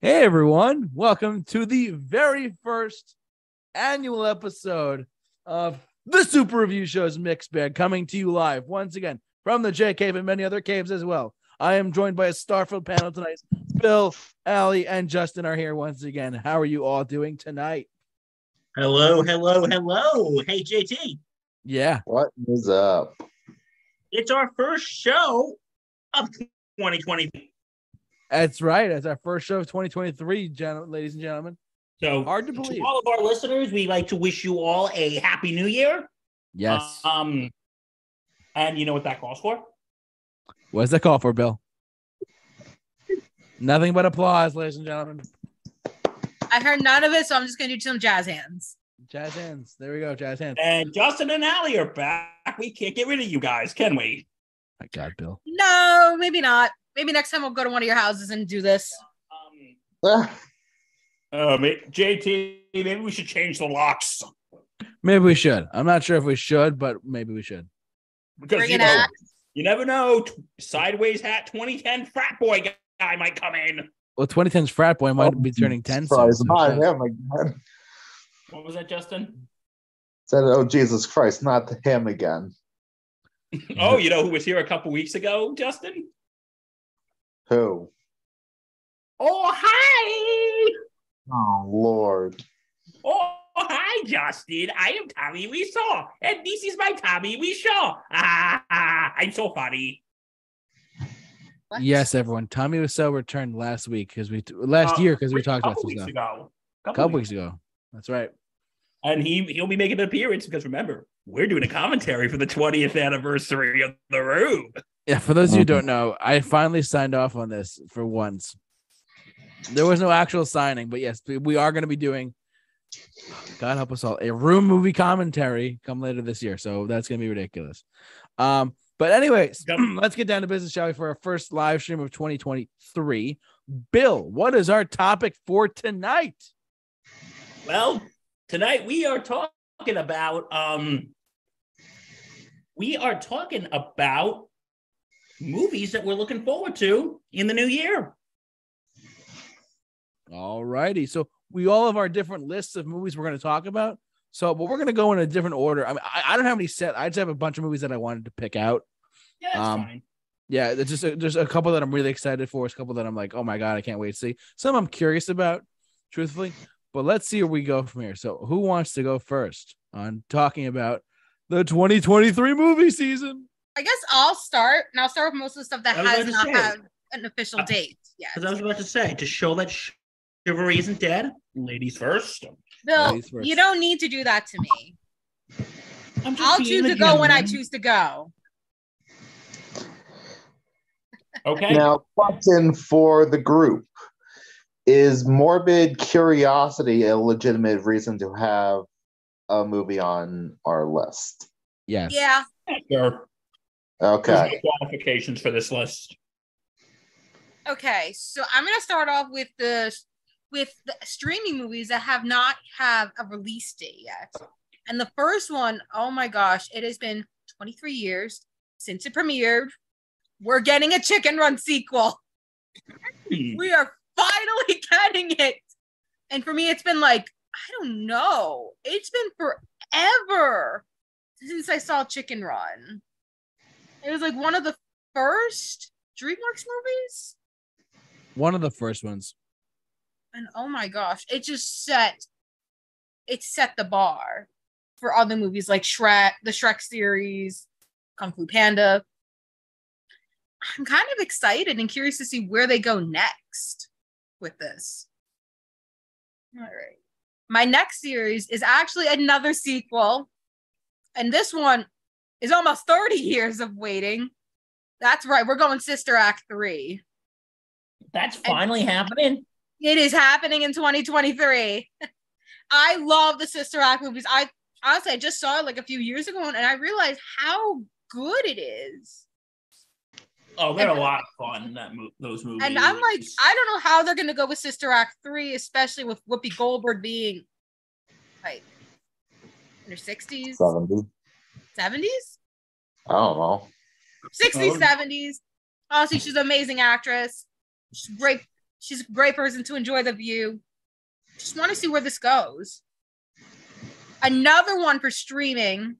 Hey everyone, welcome to the very first annual episode of the Super Review Show's Mixed Bag coming to you live once again from the J Cave and many other caves as well. I am joined by a Starfield panel tonight. Bill, Allie, and Justin are here once again. How are you all doing tonight? Hello, hello, hello. Hey, JT. Yeah. What is up? It's our first show of 2020. That's right. That's our first show of 2023, gen- ladies and gentlemen. So, Hard to believe. to all of our listeners, we like to wish you all a happy new year. Yes. Um, and you know what that calls for? What's that call for, Bill? Nothing but applause, ladies and gentlemen. I heard none of it, so I'm just gonna do some jazz hands. Jazz hands. There we go. Jazz hands. And Justin and Allie are back. We can't get rid of you guys, can we? My God, Bill. No, maybe not. Maybe next time we'll go to one of your houses and do this. Um, uh, JT, maybe we should change the locks Maybe we should. I'm not sure if we should, but maybe we should. because Bring you, an know, you never know. T- Sideways hat 2010 frat boy guy might come in. Well, 2010's frat boy might oh, be turning 10 soon. Surprise, so not shit. him again. What was that, Justin? Said, oh Jesus Christ, not him again. Oh, you know who was here a couple weeks ago, Justin? Who? Oh, hi. Oh Lord. Oh, hi, Justin. I am Tommy Wiseau, and this is my Tommy Wiseau. Ah, ah, I'm so funny. What? Yes, everyone. Tommy Wiseau returned last week because we last Uh, year because we talked about couple some stuff. ago. A couple weeks ago. That's right. And he he'll be making an appearance because remember, we're doing a commentary for the 20th anniversary of the room. Yeah, for those of you who Mhm. don't know, I finally signed off on this for once. There was no actual signing, but yes, we are going to be doing. God help us all, a room movie commentary come later this year, so that's going to be ridiculous. Um, but anyways, Yep. let's get down to business, shall we? For our first live stream of 2023, Bill, what is our topic for tonight? Well, tonight we are talking about um we are talking about movies that we're looking forward to in the new year. All righty. So we all have our different lists of movies we're going to talk about. So, but we're going to go in a different order. I mean, I, I don't have any set. I just have a bunch of movies that I wanted to pick out. Yeah, that's Um, fine. Yeah, there's just a, there's a couple that I'm really excited for. There's a couple that I'm like, oh my god, I can't wait to see. Some I'm curious about, truthfully. But let's see where we go from here. So, who wants to go first on talking about the 2023 movie season? I guess I'll start, and I'll start with most of the stuff that has not say. had an official Uh, date yet. Because I was about to say, to show that chivalry isn't dead, ladies first. Bill, Ladies first. you don't need to do that to me. I'm just I'll choose to go when I choose to go. Okay. Now, question for the group: Is morbid curiosity a legitimate reason to have a movie on our list? Yes. Yeah, Sure. Okay. No qualifications for this list. Okay, so I'm gonna start off with the with the streaming movies that have not have a release date yet. And the first one, oh my gosh, it has been 23 years since it premiered. We're getting a Chicken Run sequel. Hmm. We are finally getting it. And for me, it's been like, I don't know. It's been forever since I saw Chicken Run. It was like one of the first DreamWorks movies. One of the first ones. and oh my gosh, it just set it set the bar for other movies like Shrek, the Shrek series, Kung Fu Panda. I'm kind of excited and curious to see where they go next with this. All right. My next series is actually another sequel. And this one is almost 30 years of waiting. That's right. We're going Sister Act 3. That's finally happening. It is happening in 2023. I love the Sister Act movies. I honestly I just saw it like a few years ago and I realized how good it is. Oh, they're a lot of fun. That mo- those movies. And I'm like, I don't know how they're gonna go with Sister Act 3, especially with Whoopi Goldberg being like in her 60s, 70. 70s, I don't know. 60s, Oh. 70s. Honestly, she's an amazing actress. She's great, She's a great person to enjoy the view. Just want to see where this goes. Another one for streaming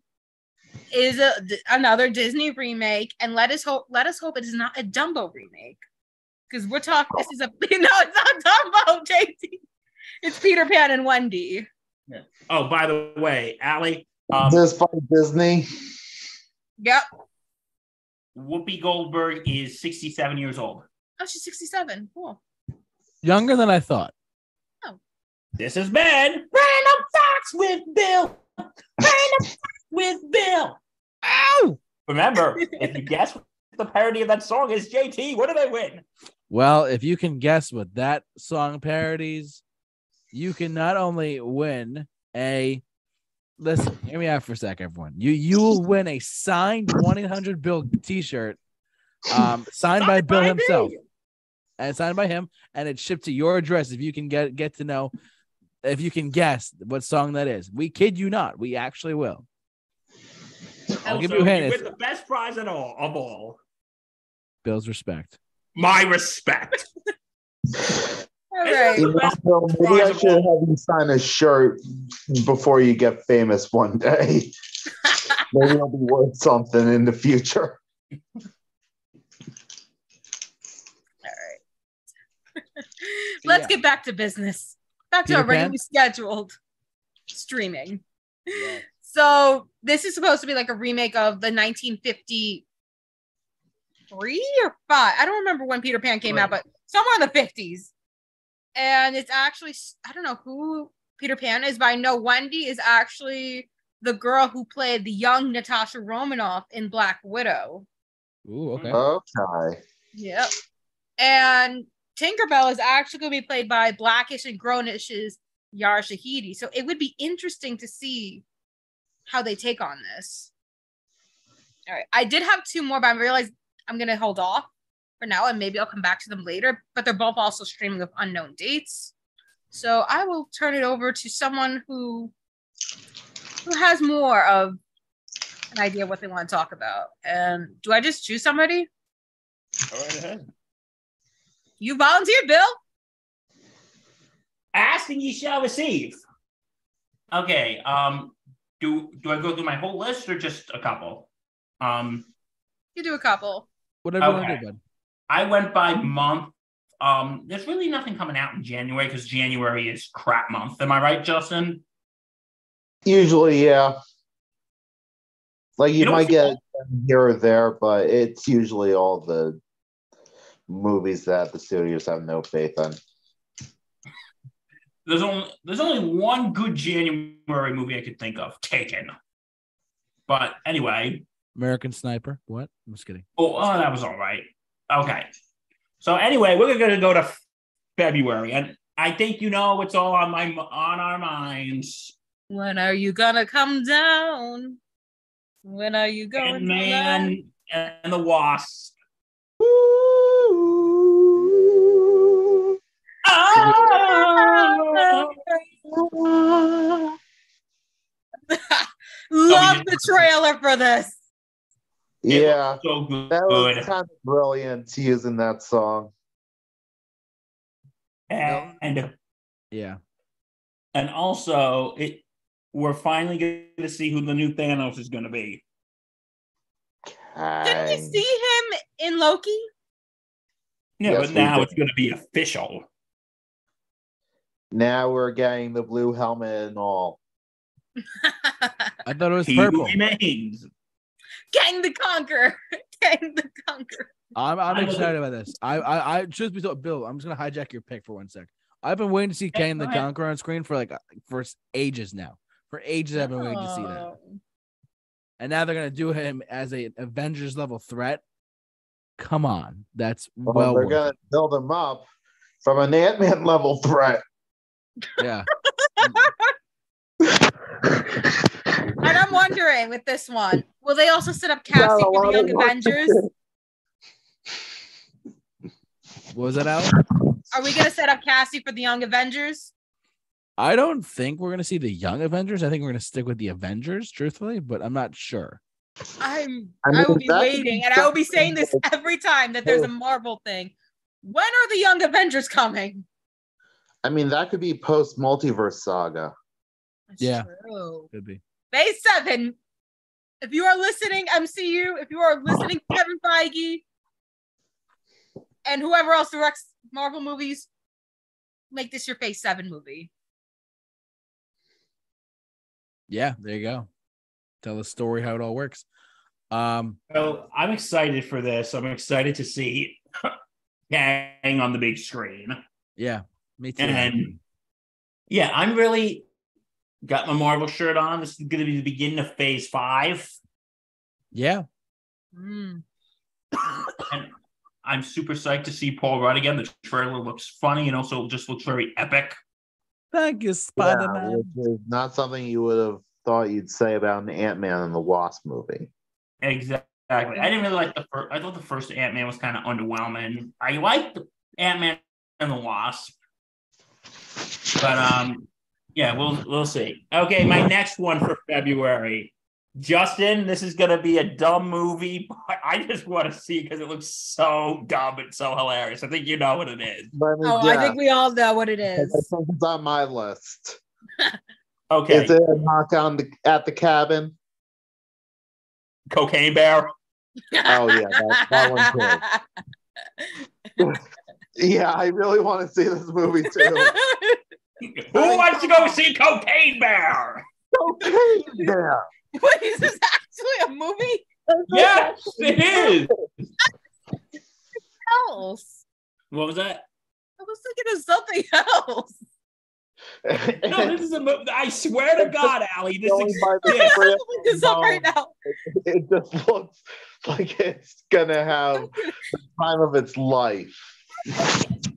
is a, another Disney remake, and let us hope let us hope it is not a Dumbo remake because we're talking. This is a no, it's not Dumbo, JT. It's Peter Pan and Wendy. Yeah. Oh, by the way, Allie, um, Is this from Disney? Yep. Whoopi Goldberg is 67 years old. Oh, she's sixty-seven. Cool. Younger than I thought. Oh. This has been Random Facts with Bill. Random Facts with Bill. Ow! Remember, if you guess what the parody of that song is, JT, what do they win? Well, if you can guess what that song parodies, you can not only win a listen, hear me out for a sec, everyone. You you will win a signed 1-800 Bill t-shirt. Um, signed by Bill me. himself. And signed by him, and it's shipped to your address if you can get get to know if you can guess what song that is. We kid you not, we actually will. I'll Also, give you a hint. You win the best prize at all of all. Bill's respect. My respect. All It's right. You know, maybe I should have you sign a shirt before you get famous one day. maybe it'll be worth something in the future. All right. Let's Yeah. get back to business. Back to Peter our regularly scheduled streaming. So this is supposed to be like a remake of the 1953 or five. I don't remember when Peter Pan came out, but somewhere in the 50s. And it's actually I don't know who Peter Pan is, but I know Wendy is actually the girl who played the young Natasha Romanoff in Black Widow. Ooh, okay. Mm-hmm. Okay. Yep. And Tinkerbell is actually going to be played by Blackish and Grownish's Yara Shahidi. So it would be interesting to see how they take on this. All right. I did have two more, but I realized I'm going to hold off for now and maybe I'll come back to them later. But they're both also streaming with unknown dates. So I will turn it over to someone who who has more of an idea what they want to talk about. And do I just choose somebody? Go right ahead. You volunteered, Bill. Ask and ye shall receive. Okay. Um. Do do I go through my whole list or just a couple? Um. You do a couple. Whatever you want to do, bud. I went by month. Um. There's really nothing coming out in January because January is crap month. Am I right, Justin? Usually, yeah. Like you, You might get them here or there, but it's usually all the movies that the studios have no faith in. There's only there's only one good January movie I could think of. Taken. But anyway, American Sniper. What? I'm just kidding. Oh, oh, that was all right. Okay. So anyway, we're gonna go to February, and I think you know what's all on my on our minds. When are you gonna come down? When are you going And to man and the wasp. Oh! Love the trailer for this. It Yeah, looks so good. that was kind of brilliant using that song. and, and Yeah. and also it we're finally going to see who the new Thanos is going to be. Didn't we see him in Loki? Yeah, Yes, but now did. it's going to be official. Now we're getting the blue helmet and all. I thought it was He purple. remains. Kang the Conqueror. Kang the Conqueror. I'm, I'm excited about this. I, I, I truth be told, Bill, I'm just gonna hijack your pick for one sec. I've been waiting to see Yeah, Kang the ahead. Conqueror on screen for like for ages now. For ages, I've been waiting to see that. Oh. And now they're gonna do him as a Avengers level threat. Come on, that's Well, well they're worth gonna build him up from an Ant-Man level threat. Yeah, And I'm wondering with this one, will they also set up Got Cassie a for the Young Avengers? was that out? Are we gonna set up Cassie for the Young Avengers? I don't think we're gonna see the Young Avengers. I think we're gonna stick with the Avengers, truthfully, but I'm not sure. I'm I I, will be waiting, and I will be saying this every time that there's a Marvel thing. When are the Young Avengers coming? I mean, that could be post multiverse saga. That's Yeah. True. Could be. Phase seven. If you are listening, MCU, if you are listening, Kevin Feige, and whoever else directs Marvel movies, make this your Phase seven movie. Yeah, there you go. Tell the story how it all works. Um, Well, I'm excited for this. I'm excited to see Kang on the big screen. yeah, me too. And yeah, I'm really got my Marvel shirt on. This is going to be the beginning of phase five. yeah, Mm. and I'm super psyched to see Paul Rudd again. The trailer looks funny and also just looks very epic. thank you, Spider Man. which is not something you would have thought you'd say about an Ant Man and the Wasp movie. Exactly. I didn't really like the first. I thought the first Ant Man was kind of underwhelming. I liked the Ant Man and the Wasp, but um, yeah, we'll we'll see. Okay, my next one for February, Justin. This is gonna be a dumb movie, but I just want to see because it looks so dumb and so hilarious. I think you know what it is. But oh, I mean, Oh, yeah, I think we all know what it is. I think it's on my list. Okay, Is it a knock on the at the cabin? Cocaine Bear. Oh yeah, that, that one too. Yeah, I really want to see this movie too. Who wants to go see Cocaine Bear? Okay, yeah. Wait, is this actually a movie? Yes, it is. Else. What was that? I was thinking of something else. No, this is a movie. I swear to God, Allie, this is by the yeah. this up right now. it just looks like it's gonna have the time of its life.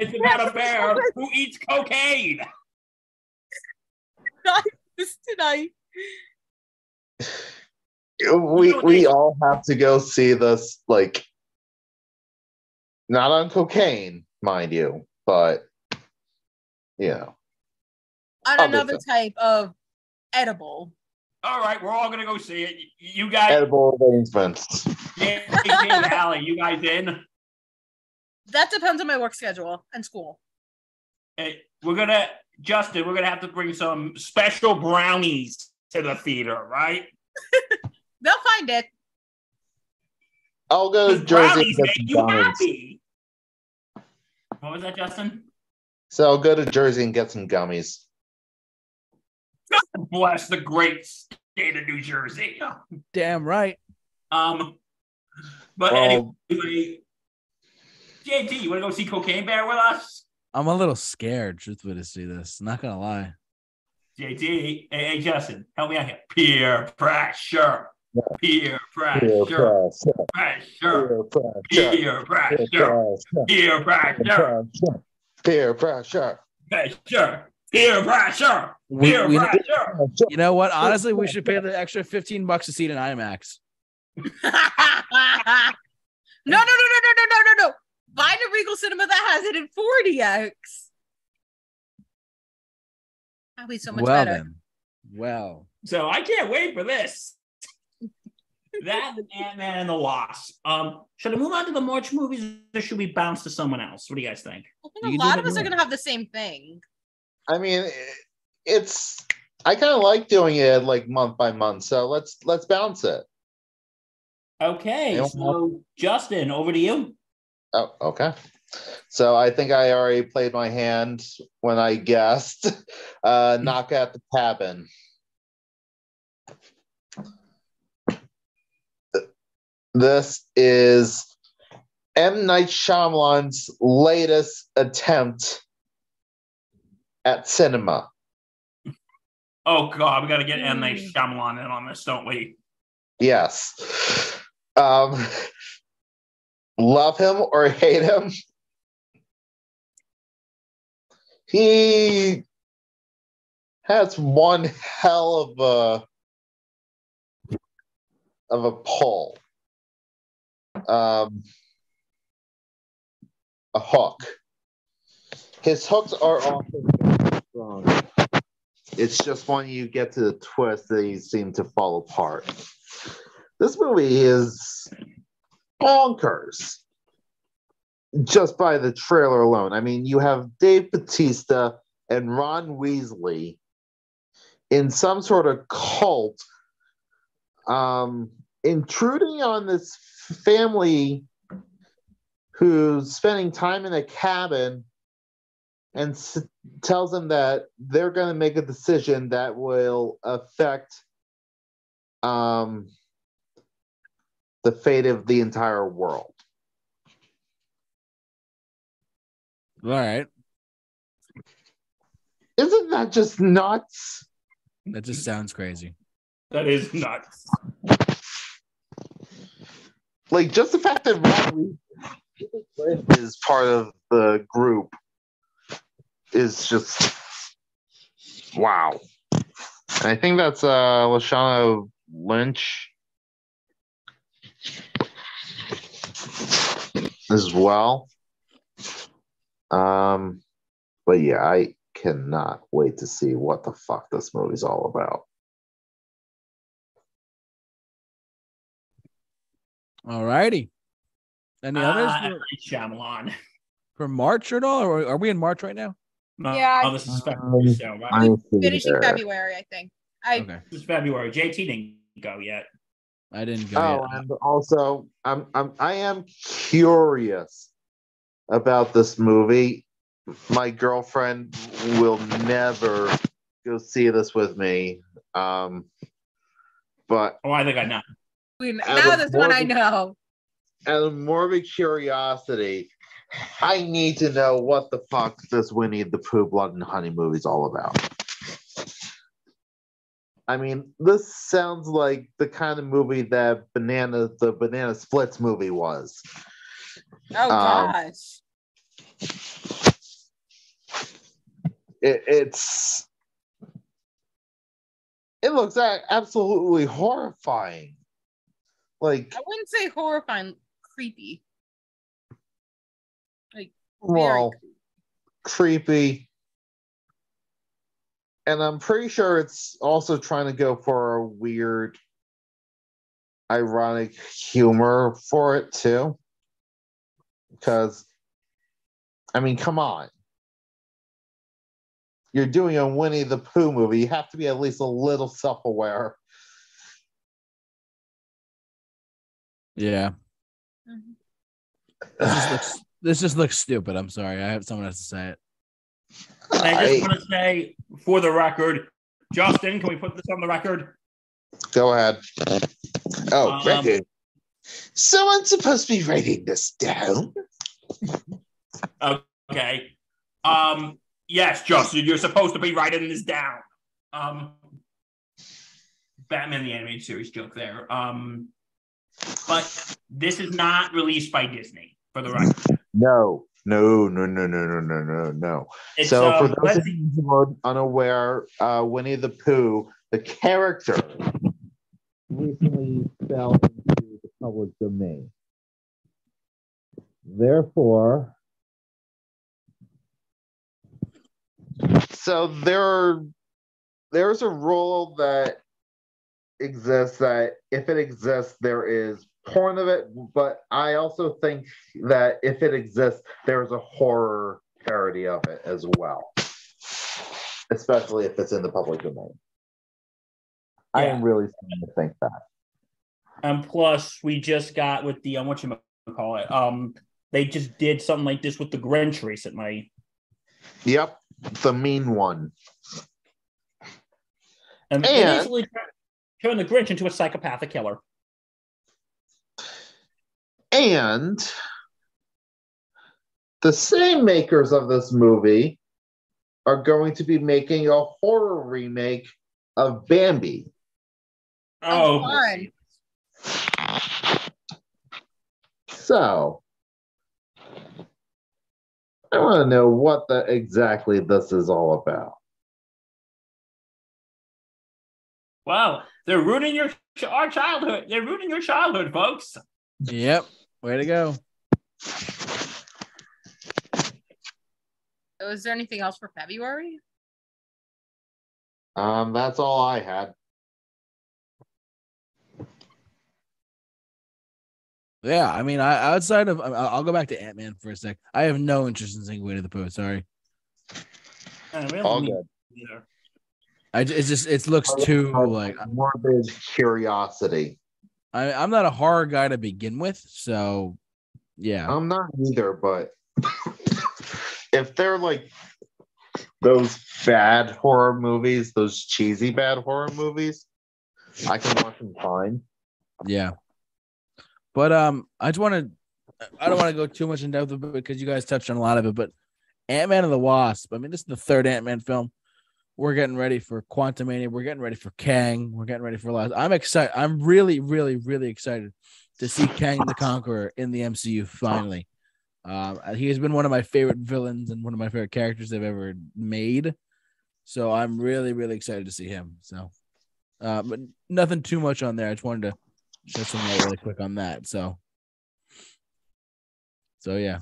it's about a bear who eats cocaine. This tonight. We we all have to go see this, like not on cocaine, mind you, but you know. On Other another thing. type of edible. All right, we're all gonna go see it. You guys, Edible arrangements. yeah, and Allie, you guys in? That depends on my work schedule and school. Hey, we're gonna, Justin, we're gonna have to bring some special brownies to the theater, right? They'll find it. I'll go to Because Jersey and brownies get some you gummies. happy. What was that, Justin? So I'll go to Jersey and get some gummies. God Bless the great state of New Jersey. Damn right. Um, but Well- anyway, JT, you want to go see Cocaine Bear with us? I'm a little scared, truthfully, to see this. Not gonna lie. JT, hey, hey Justin, help me out here. Peer pressure. Peer Peer pressure. pressure, Pressure. peer pressure, Peer peer pressure. pressure, Peer pressure. peer pressure. Pressure. Peer pressure. We- Peer we- pressure. You know what? Honestly, we should pay the extra 15 bucks to see it in IMAX. no, no, no, no, no, no, no, no, no. Find a Regal Cinema that has it in 4DX. That'd be so much well better. then. Well. So I can't wait for this. that and Ant Man and the Wasp. Um, should I move on to the March movies or should we bounce to someone else? What do you guys think? I think a lot of us you are gonna have the same thing. I mean, it's I kind of like doing it like month by month. So let's let's bounce it. Okay, Anyone so Justin, over to you. Oh, okay. So I think I already played my hand when I guessed. Uh, knock at the cabin. This is M. Night Shyamalan's latest attempt at cinema. Oh God, we got to get M Night Mm. Shyamalan in on this, don't we? Yes. Um, love him or hate him. He has one hell of a of a pull. Um, a hook. His hooks are often strong. It's just when you get to the twist, they seem to fall apart. This movie is bonkers. just by the trailer alone. I mean, you have Dave Batista and Ron Weasley in some sort of cult, um, intruding on this family who's spending time in a cabin and s- tells them that they're going to make a decision that will affect um, the fate of the entire world. All right. Isn't that just nuts? That just sounds crazy. That is nuts. Like just the fact that Ron Weasley is part of the group is just wow. And I think that's uh Lashana Lynch as well. Um but yeah, I cannot wait to see what the fuck this movie's all about. All righty. Any others Uh, for, Shyamalan. for March at all? Or are we in March right now? No, Yeah, I- oh, this is Um, So, right? I see Finishing. February, I think. I Okay. This is February. JT didn't go yet. I didn't go Oh, yet. and also, I'm, I'm I am curious about this movie. My girlfriend will never go see this with me. Um, but Oh, I think I know. we, Out now of this one I morbid- know. out of morbid curiosity, I need to know what the fuck this Winnie the Pooh Blood and Honey movie's all about. I mean, this sounds like the kind of movie that Banana, the Banana Splits movie was. Oh Um, gosh. it, it's it looks absolutely horrifying like I wouldn't say horrifying, creepy. Like well creepy. creepy and i'm pretty sure it's also trying to go for a weird ironic humor for it too because i mean come on you're doing a winnie the pooh movie you have to be at least a little self-aware Yeah. Mhm. This just looks this just looks stupid. I'm sorry. I have someone has to say it. And I I- just want to say, for the record, Justin, can we put this on the record? Go ahead. Oh, Um, record. Someone's supposed to be writing this down. Okay. Um, yes, Justin, you're supposed to be writing this down. Um, Batman the animated series joke there. Um, but this is not released by Disney, for the record. No, no, no, no, no, no, no, no, no. It's, so, uh, for those of you who are unaware, uh, Winnie the Pooh, the character, recently fell into the public domain. Therefore, so there, there's a rule that exists that if it exists, there is porn of it. But I also think that if it exists, there's a horror parody of it as well, especially if it's in the public domain. I am really starting to think that. And plus, we just got with the um, what you call it. Um, they just did something like this with the Grinch recently. Yep, the mean one. And, they And- basically turned the Grinch into a psychopathic killer. And the same makers of this movie are going to be making a horror remake of Bambi. Oh, fun. So I want to know what the exactly this is all about. wow! They're ruining your our childhood. They're ruining your childhood, folks. Yep. Way to go. Was there anything else for February? Um, that's all I had. Yeah, I mean, I outside of I- I'll go back to Ant Man for a sec. I have no interest in seeing Winnie the Pooh. Sorry, we don't All good. either. I j- it's just it looks too like morbid curiosity. I, I'm not a horror guy to begin with, so yeah. I'm not either, but if they're like those bad horror movies, those cheesy bad horror movies, I can watch them fine. Yeah. But um I just want to I don't want to go too much in depth because you guys touched on a lot of it, but Ant-Man and the Wasp. I mean, this is the third Ant-Man film. We're getting ready for Quantumania. We're getting ready for Kang. We're getting ready for last. I'm excited. I'm really, really, really excited to see Kang the Conqueror in the MCU finally. Um, he has been one of my favorite villains and one of my favorite characters they've ever made. So I'm really, really excited to see him. So, uh, but nothing too much on there. I just wanted to shed some light really quick on that. So, so yeah.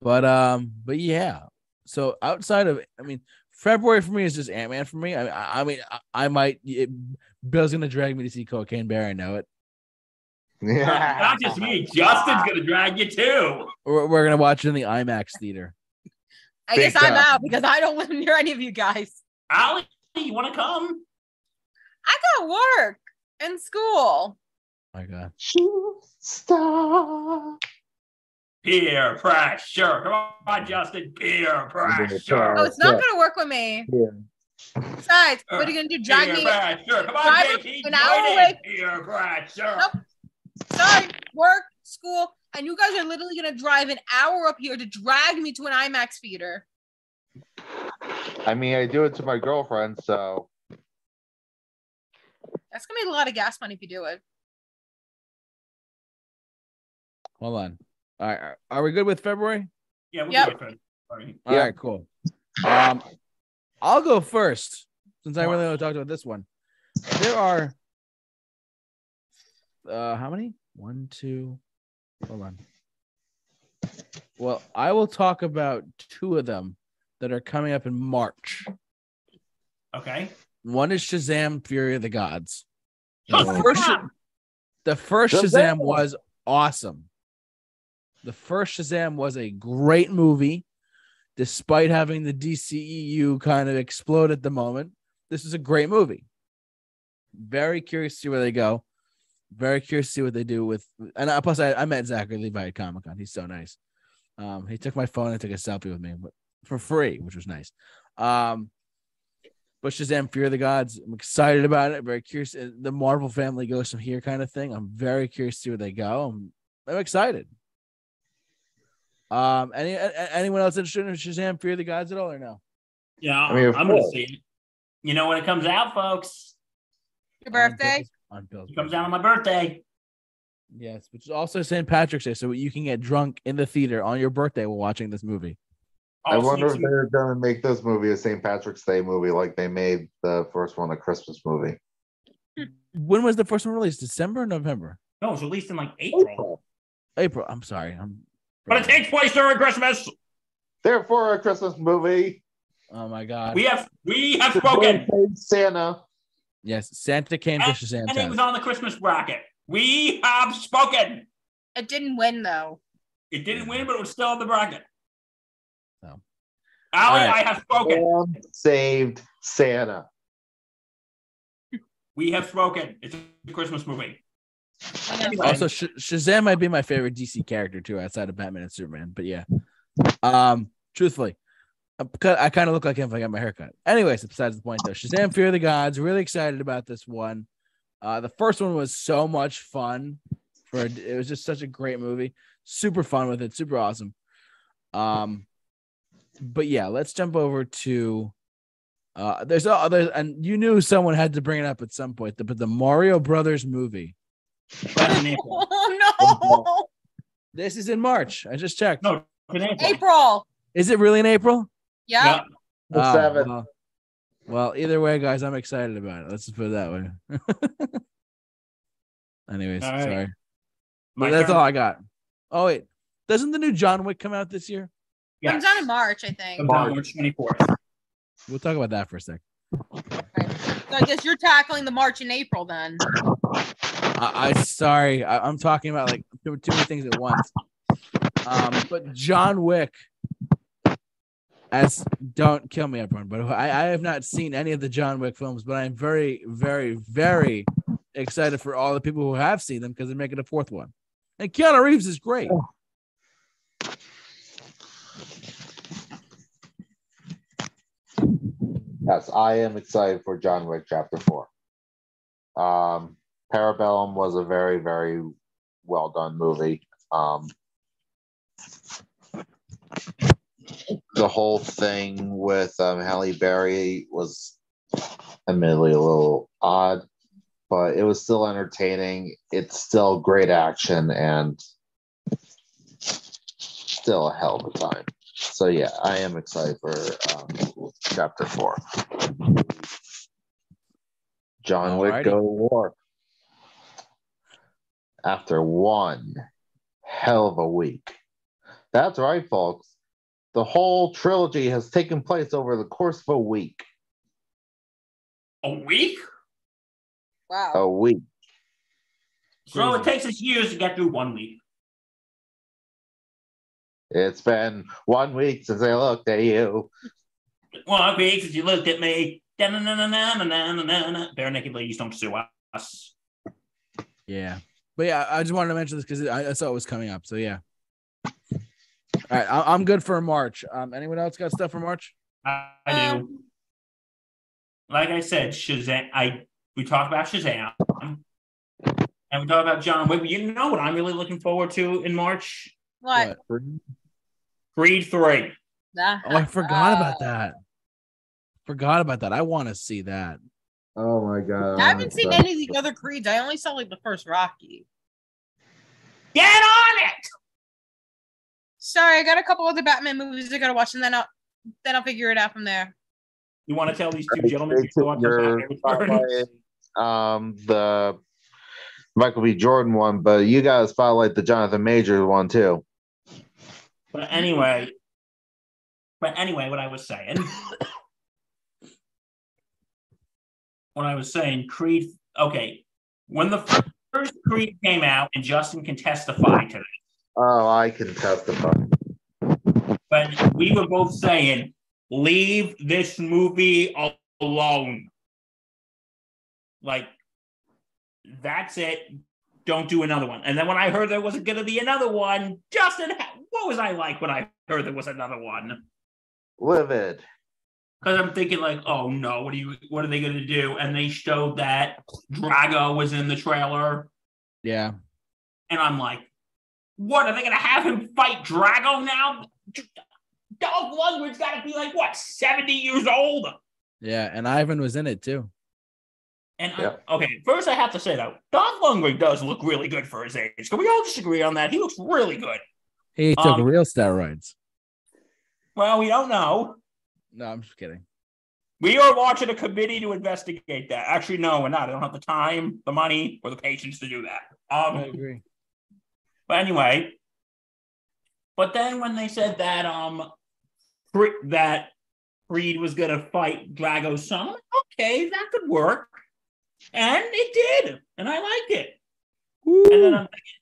But um, but yeah. So outside of, I mean, February for me is just Ant Man for me. I, I, I mean, I, I might. It, Bill's gonna drag me to see Cocaine Bear. I know it. Yeah. Not just me. Justin's gonna drag you too. We're, we're gonna watch it in the IMAX theater. I Big guess I'm time. out because I don't live near any of you guys. Allie, you want to come? I got work and school. My God. Shooting star. Peer pressure. Come on, Justin. Peer pressure. Oh, it's not gonna work with me. Yeah. Besides, what are you gonna do? Drag Peer me? pressure. Come on, Drive JT. an hour join away. in. Peer pressure. Nope. Sorry, work, school, and you guys are literally gonna drive an hour up here to drag me to an IMAX theater. I mean, I do it to my girlfriend, so That's gonna be a lot of gas money if you do it. Hold on. All right. are- Are we good with February? Yeah, we'll Yep. do it for- All Yeah. right, cool. Um, I'll go first since I really want to talk about this one. There are uh how many? One, two. Hold on. Well, I will talk about two of them that are coming up in March. Okay. One is Shazam: Fury of the Gods. Oh, The first, the first Shazam! Shazam was awesome. The first Shazam was a great movie, despite having the DCEU kind of explode at the moment. This is a great movie. Very curious to see where they go. Very curious to see what they do with. And I, plus, I, I met Zachary Levi at Comic Con. He's so nice. Um, he took my phone and took a selfie with me, for free, which was nice. Um, but Shazam: Fury of the Gods. I'm excited about it. Very curious. Uh, The Marvel family goes from here, kind of thing. I'm very curious to see where they go. I'm, I'm excited. Um, any a- a- anyone else interested in Shazam: Fury the Gods at all, or no? Yeah, I mean, I'm going to see it. You know when it comes out, folks? Your birthday? On Bill's It comes birthday. out on my birthday. Yes, which is also St. Patrick's Day, so you can get drunk in the theater on your birthday while watching this movie. I Also, wonder if some- they're gonna make this movie a St. Patrick's Day movie like they made the first one a Christmas movie. When was the first one released? December or November? No, it was released in like April. April. I'm sorry. I'm. But it takes place during Christmas. Therefore, a Christmas movie. Oh my God. We have we have spoken. Santa. yes, Santa came to Santa. And it was on the Christmas bracket. We have spoken. It didn't win though. It didn't win, but it was still on the bracket. So. Allie, All right. I have spoken. Sam saved Santa. We have spoken. It's a Christmas movie. Anyway, Also, Sh- Shazam might be my favorite DC character too, outside of Batman and Superman. But yeah, um, truthfully, I, kind of look like him if I got my haircut. Anyways, besides the point though, Shazam: Fury the Gods. Really excited about this one. Uh, the first one was so much fun. For it was just such a great movie. Super fun with it. Super awesome. Um, but yeah, let's jump over to. Uh, there's a there's and you knew someone had to bring it up at some point, but the Mario Brothers movie. That's in April. Oh This is in March. I just checked. No, in! April. April. Is it really in April? Yeah. Yeah. The Ah, seventh. Well, well, either way, guys, I'm excited about it. Let's just put it that way. Anyways, All right. sorry. My that's turn. all I got. Oh wait, doesn't the new John Wick come out this year? Yes. Comes out in March, I think. Comes out March 24th. We'll talk about that for a sec. So I guess you're tackling the March and April then. I, I sorry, I, I'm talking about like too, too many things at once. Um, but John Wick, as don't kill me, everyone. But I, I have not seen any of the John Wick films, but I'm very, very, very excited for all the people who have seen them because they're making a fourth one. And Keanu Reeves is great. Yes, I am excited for John Wick Chapter Four. Um, Parabellum was a very, very well done movie. Um, the whole thing with um, Halle Berry was admittedly a little odd, but it was still entertaining. It's still great action and still a hell of a time. So yeah, I am excited for um, chapter four. John Wick go to war after one hell of a week. That's right, folks. The whole trilogy has taken place over the course of a week. A week? Wow. A week. So it hmm. takes us years to get through one week. It's been one week since I looked at you. One week since you looked at me. Bare naked ladies don't sue us. Yeah. But yeah, I just wanted to mention this because I, I saw it was coming up. So yeah. All right, I, I'm good for March. Um, anyone else got stuff for March? I, I do. Like I said, Shazam. I we talked about Shazam, and we talked about John Wick. You know what I'm really looking forward to in March? What? Creed Three. Oh, I forgot about that. Forgot about that. I want to see that. Oh my god. I haven't seen any of the other Creeds. I only saw like the first Rocky. Get on it! Sorry, I got a couple other Batman movies I gotta watch, and then I'll then I'll figure it out from there. You want to tell these two gentlemen your thoughts You're about Batman? um the Michael B. Jordan one, but you guys spotlight the Jonathan Majors one too. But anyway, but anyway, what I was saying, what I was saying, Creed. Okay, when the first Creed came out, and Justin can testify to this, Oh, I can testify. but we were both saying, leave this movie alone. Like, that's it. Don't do another one. And then when I heard there wasn't going to be another one, Justin, what was I like when I heard there was another one? Livid. Because I'm thinking like, oh no, what are you? What are they going to do? And they showed that Drago was in the trailer, Yeah. and I'm like, what are they going to have him fight Drago now? Dolph Lundgren's got to be like what, 70 years old? Yeah. And Ivan was in it too. And I- okay, first I have to say though, Dolph Lundgren does look really good for his age. Can we all just agree on that? He looks really good. He took Um, real steroids. Well, we don't know. No, I'm just kidding. We are watching a committee to investigate that. Actually, no, we're not. I don't have the time, the money, or the patience to do that. Um, I agree. But anyway, but then when they said that um that Creed was gonna fight Drago's son, okay, that could work, and it did, and I liked it. And then I'm thinking,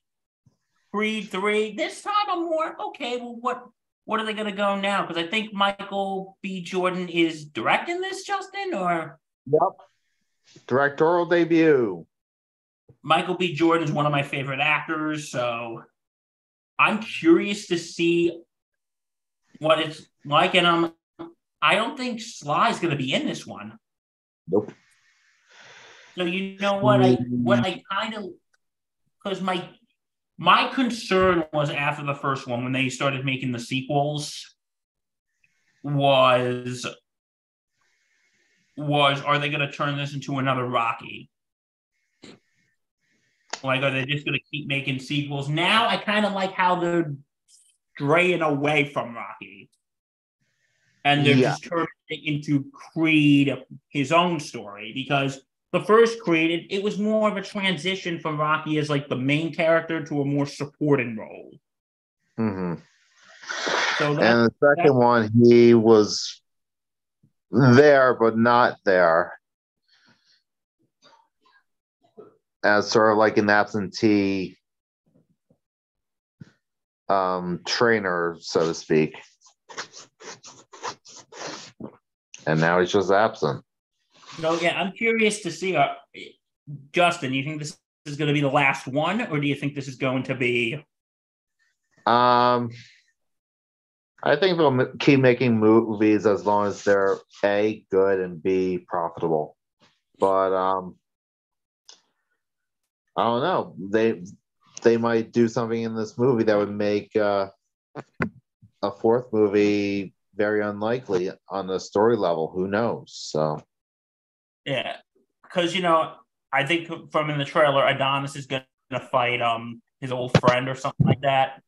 Creed three. This time I'm more okay. Well, what what are they gonna go now? Because I think Michael B. Jordan is directing this, Justin, or Yep. Directorial debut. Michael B. Jordan is one of my favorite actors, so I'm curious to see what it's like. And um, I don't think Sly's going to be in this one. Nope. So you know what I what I kind of because my my concern was after the first one when they started making the sequels was was are they going to turn this into another Rocky? Like, are they just going to keep making sequels? Now, I kind of like how they're straying away from Rocky, and they're Yeah. just turning it into Creed, his own story. Because the first Creed, it, was more of a transition from Rocky as like the main character to a more supporting role. hmm So that, And the second one, he was there but not there. as sort of like an absentee um, trainer, so to speak. And now he's just absent. So yeah, I'm curious to see. Uh, Justin, you think this is going to be the last one, or do you think this is going to be? Um, I think they'll keep making movies as long as they're a good and b profitable. But um, I don't know. They they might do something in this movie that would make uh, a fourth movie very unlikely on the story level. Who knows? So Yeah, because you know, I think from in the trailer, Adonis is going to fight um his old friend or something like that.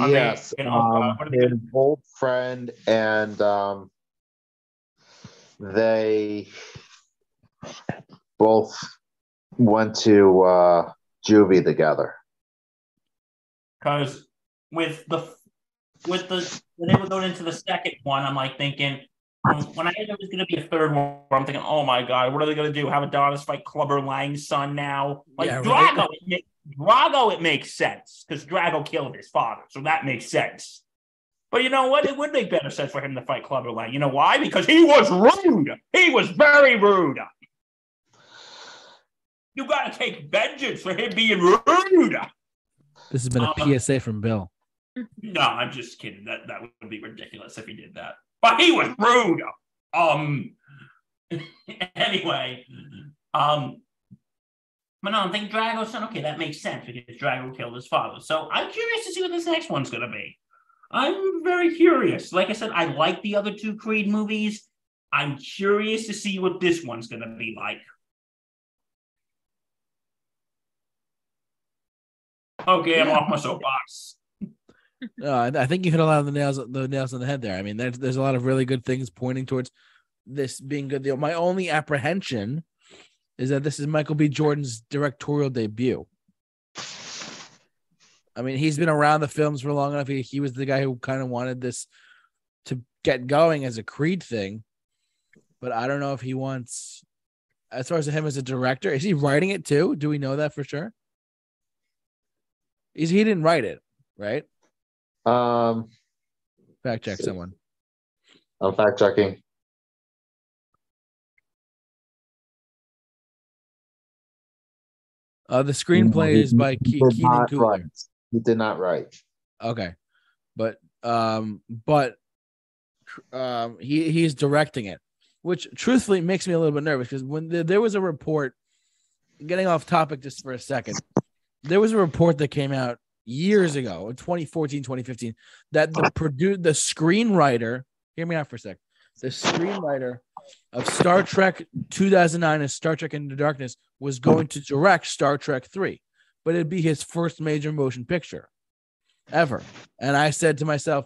Are yes, gonna- um, what are they his gonna- old friend and um, they both went to uh, juvie together. Because with the with the when they were going into the second one, I'm like thinking um, when I heard there was going to be a third one, I'm thinking, oh my god, what are they going to do? Have Adonis fight Clubber Lang's son now? Like Yeah, right. Drago, it make, Drago, it makes sense because Drago killed his father, so that makes sense. But you know what? It would make better sense for him to fight Clubber Lang. You know why? Because he was rude. He was very rude. You got to take vengeance for him being rude. This has been a Uh, PSA from Bill. No, I'm just kidding. That that would be ridiculous if he did that. But he was rude. Um. anyway, um. But no, I'm thinking Drago's son. Okay, that makes sense because Drago killed his father. So I'm curious to see what this next one's gonna be. I'm very curious. Like I said, I like the other two Creed movies. I'm curious to see what this one's gonna be like. Okay, I'm off my soapbox. Uh, I think you hit a lot of the nails the nails on the head there. I mean, there's there's a lot of really good things pointing towards this being good. The- My only apprehension is that this is Michael B. Jordan's directorial debut. I mean, he's been around the films for long enough. He, he was the guy who kind of wanted this to get going as a Creed thing, but I don't know if he wants. As far as him as a director, is he writing it too? Do we know that for sure? Is he didn't write it, right? Um, Fact check someone. I'm fact checking. Uh, the screenplay is by Ke- Keenan write. He did not write. Okay, but um, but um, he he's directing it, which truthfully makes me a little bit nervous because when there, there was a report, getting off topic just for a second, there was a report that came out years ago in 2014 2015 that the produ- the screenwriter hear me out for a sec the screenwriter of star trek 2009 and star trek into the darkness was going to direct star trek 3 but it'd be his first major motion picture ever. And i said to myself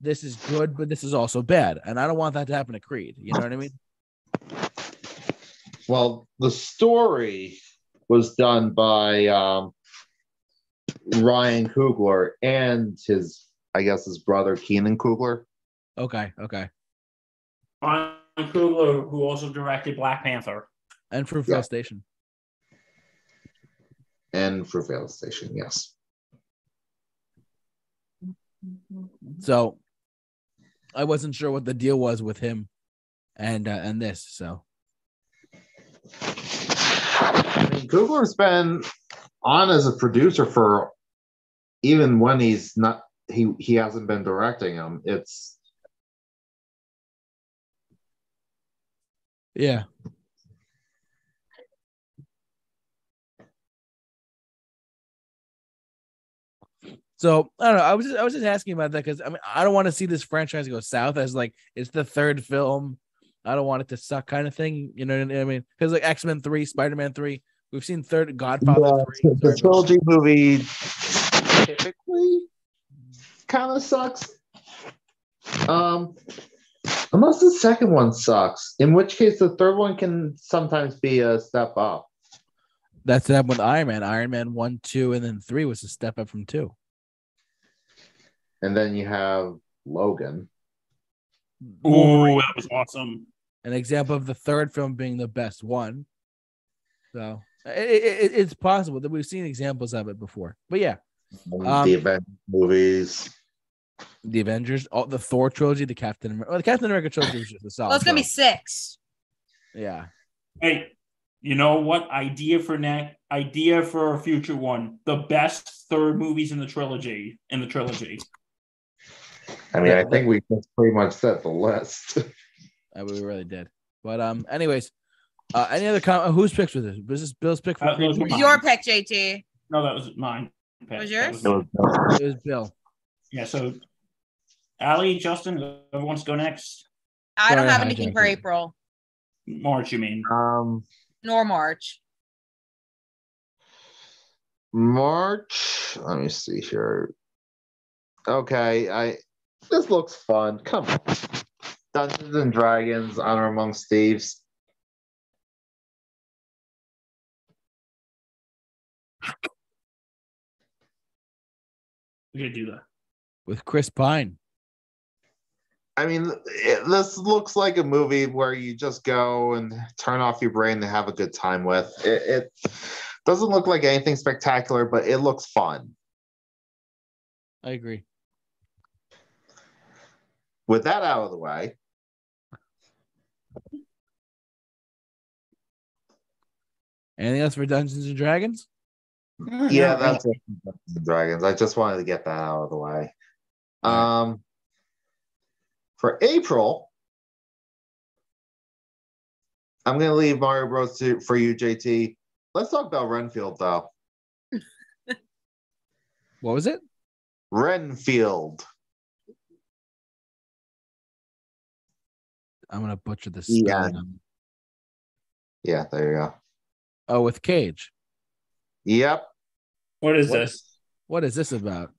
this is good but this is also bad. And i don't want that to happen to creed you know what i mean? Well, the story was done by um, Ryan Coogler and his, I guess, his brother Keenan Coogler. okay okay Ryan Coogler, who also directed Black Panther. and Fruitvale Yeah. station and Fruitvale Station. Yes. so i wasn't sure what the deal was with him and uh, and this so I mean, Coogler's been on as a producer for even when he's not he he hasn't been directing him It's Yeah. So I don't know. I was just I was just asking about that because I mean I don't want to see this franchise go south as like it's the third film. I don't want it to suck kind of thing. You know what I mean? Because like X Men three, Spider Man three, we've seen third Godfather Yeah, three. the Sorry, trilogy movie typically kind of sucks. Um, unless the second one sucks, in which case the third one can sometimes be a step up. That's that with Iron Man. Iron Man one, two, and then three was a step up from two. And then you have Logan. Ooh, that was awesome. An example of the third film being the best one. So It, it, it's possible that we've seen examples of it before. But yeah, Um, the Avengers movies. the Avengers, all the Thor trilogy, the Captain America, well, the Captain America trilogy was just a solid. Well, it's gonna be six. yeah. Hey, you know what? Idea for next idea for a future one. The best third movies in the trilogy. In the trilogy. I mean, I think we just pretty much set the list. Uh, we really did. But um, anyways, uh, any other com- whose picks was this? Was this Bill's pick for Uh, those were Creed? mine. Your pick, JT. No, that was mine. Was yours? It was- It was Bill. yeah, so Allie, Justin, whoever wants to go next. I don't Sorry, have I anything for. April March, you mean? um, nor March. March. Let me see here. Okay, I this looks fun. Come on. Dungeons and Dragons, Honor Among Thieves. We gotta do that. with Chris Pine. I mean, it, this looks like a movie where you just go and turn off your brain to have a good time with. It, it doesn't look like anything spectacular, but it looks fun. I agree. With that out of the way, Anything else for Dungeons and Dragons? Yeah, that's it. Dungeons and Dragons. I just wanted to get that out of the way. Um, for April, I'm gonna leave Mario Bros. to, for you, JT. Let's talk about Renfield, though. What was it? Renfield. I'm gonna butcher this. Yeah. spelling. Yeah, there you go. Oh, with Cage. Yep, What is What- this? What is this about?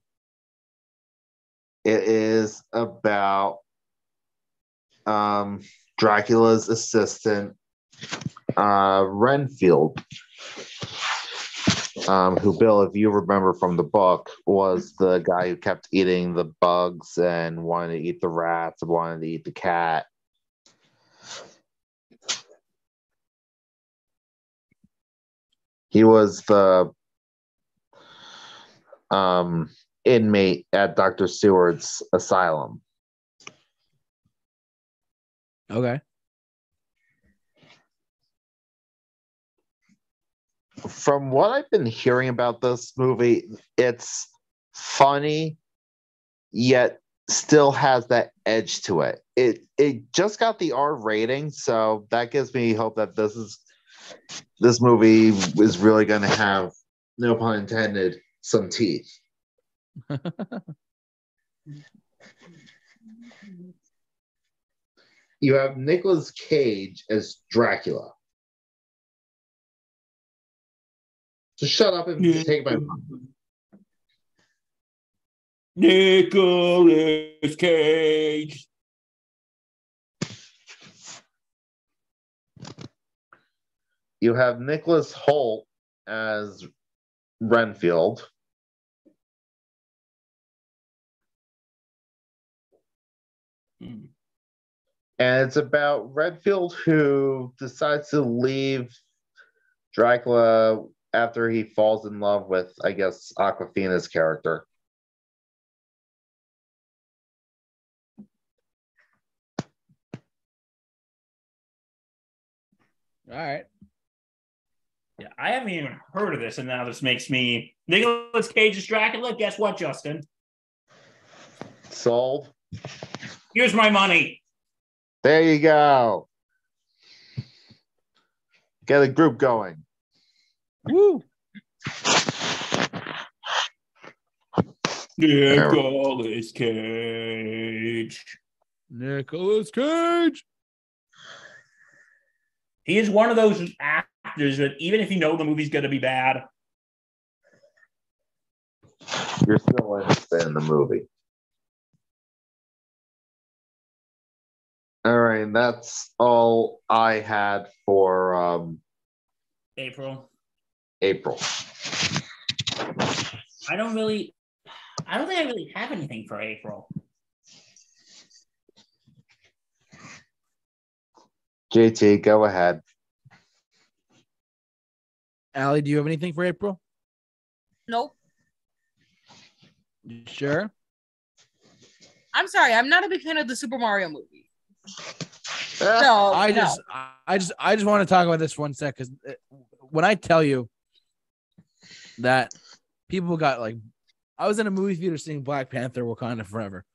it is about um, Dracula's assistant, uh, Renfield. Um, who, Bill, if you remember from the book, was the guy who kept eating the bugs and wanted to eat the rats and wanted to eat the cat. He was the um, inmate at Dr. Seward's asylum. Okay. From what I've been hearing about this movie, it's funny, yet still has that edge to it. It it just got the R rating, so that gives me hope that this is this movie is really going to have, no pun intended, some teeth. You have Nicolas Cage as Dracula. Just shut up and take my. Nicolas Cage. You have Nicholas Hoult as Renfield. Hmm. And it's about Renfield who decides to leave Dracula after he falls in love with, I guess, Awkwafina's character. All right. Yeah, I haven't even heard of this, and now this makes me Nicolas Cage's Dracula. Guess what, Justin? Sold. Here's my money. There you go. Get a group going. Woo. Nicolas Cage. Nicolas Cage. He is one of those actors that even if you know the movie's going to be bad, You're still interested in the movie. All right, and that's all I had for um, April. April. I don't really, I don't think I really have anything for April. JT, go ahead. Allie, do you have anything for April? Nope. You sure? I'm sorry. I'm not a big fan of the Super Mario movie. No, I no. just, I just, I just want to talk about this one sec because uh, when I tell you that people got like, I was in a movie theater seeing Black Panther: Wakanda Forever,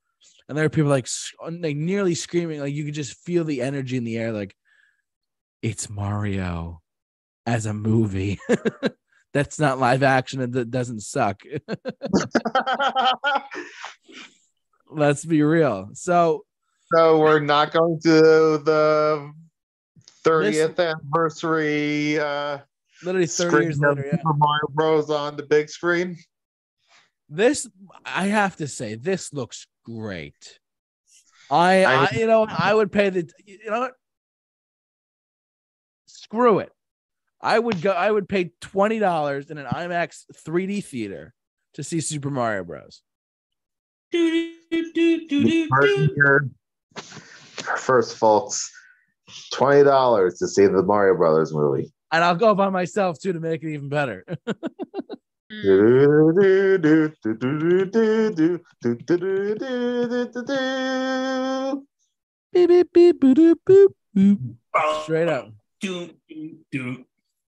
and there were people like, like nearly screaming, like you could just feel the energy in the air, like it's Mario as a movie. That's not live action and that doesn't suck. Let's be real. So so we're not going to the 30th anniversary uh, literally 30 screen years later, yeah. Super Mario Bros. on the big screen. This I have to say, this looks great. I, I- I you know, I would pay the you know what? Screw it. I would go. I would pay twenty dollars in an IMAX 3D theater to see Super Mario Bros. First, folks, twenty dollars to see the Mario Brothers movie, and I'll go by myself too to make it even better. Straight up.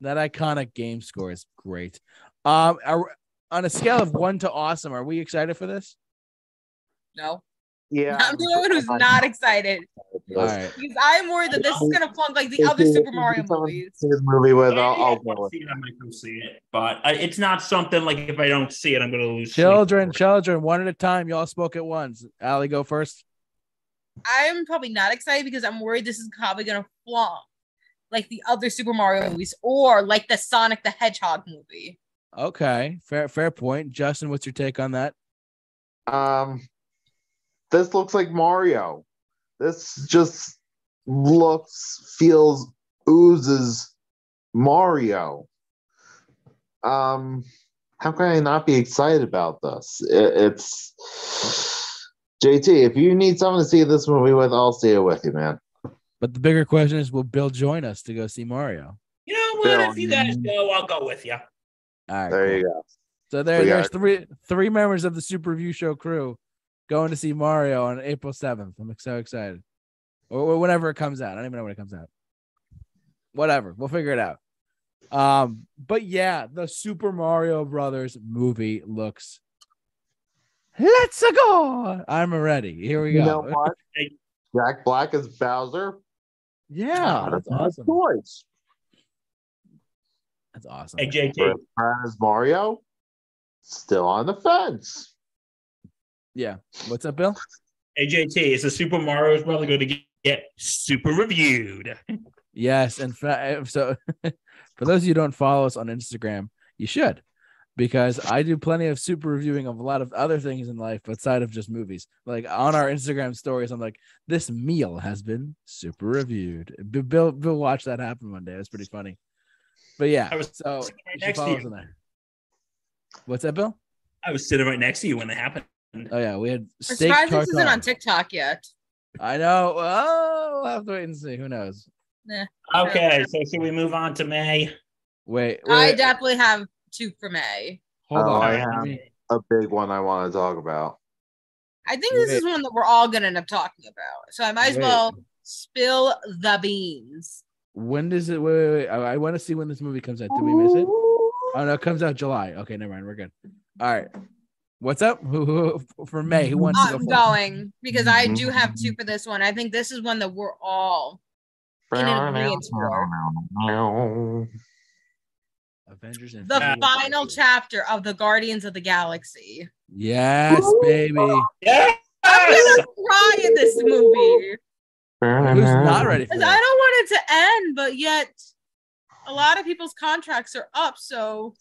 That iconic game score is great. Um, are, on a scale of one to awesome, are we excited for this? No. Yeah, I'm the only one who's not excited All right. because I'm worried that this is gonna flunk like the If other you- Super Mario movies. see This movie with, Yeah, I'll, I'll go see it, I might go see it, but uh, it's not something like if I don't see it, I'm gonna lose. Children, over children, one at a time. Y'all spoke at once. Allie, go first. I'm probably not excited because I'm worried this is probably gonna flop like the other Super Mario movies or like the Sonic the Hedgehog movie. Okay, fair, fair point. Justin, what's your take on that? Um, this looks like Mario. This just looks, feels, oozes Mario. Um, how can I not be excited about this? It, it's JT. If you need someone to see this movie with, I'll see it with you, man. But the bigger question is, will Bill join us to go see Mario? You know what? Bill, If you guys go, I'll go with you. All right. There cool. you go. So there, We there's got- three three members of the Super Review Show crew going to see Mario on April 7th. I'm so excited. Or, or whenever it comes out. I don't even know when it comes out. Whatever. We'll figure it out. Um, but yeah, the Super Mario Brothers movie looks let's go. I'm ready. Here we You go. know what? Jack Black is Bowser. Yeah, that's a good awesome. Choice. That's awesome. Hey, JT. As Mario. Still on the fence. Yeah. What's up, Bill? Hey, JT. Is the Super Mario's brother going to get, get super reviewed? Yes, in fact, so for those of you who don't follow us on Instagram, you should, because I do plenty of super reviewing of a lot of other things in life outside of just movies. Like on our Instagram stories, I'm like, this meal has been super reviewed. Bill, Bill watched that happen one day. It was pretty funny. But yeah, I was so sitting right next to you. us. What's that, Bill? I was sitting right next to you when it happened. Oh yeah, we had I'm steak surprised this isn't on TikTok yet. I know. Oh, we'll have to wait and see. Who knows? Okay, so should we move on to May? Wait, I definitely have two for May. hold Oh, on. I have- A big one I want to talk about. I think this is one that we're all gonna end up talking about. So I might as Wait. well spill the beans. When does it? Wait, wait, wait. I, I want to see when this movie comes out. Did we miss it? Oh no, it comes out July. Okay, never mind. We're good. All right. What's up? Who, who for May? Who wants to I'm go first? going because I do mm-hmm. have two for this one. I think this is one that we're all in agreement for. Avengers and The Infinity War. final chapter of the Guardians of the Galaxy. Yes, baby. Yes! I'm gonna cry in this movie. Who's not ready for Because I don't want it to end, but yet a lot of people's contracts are up. So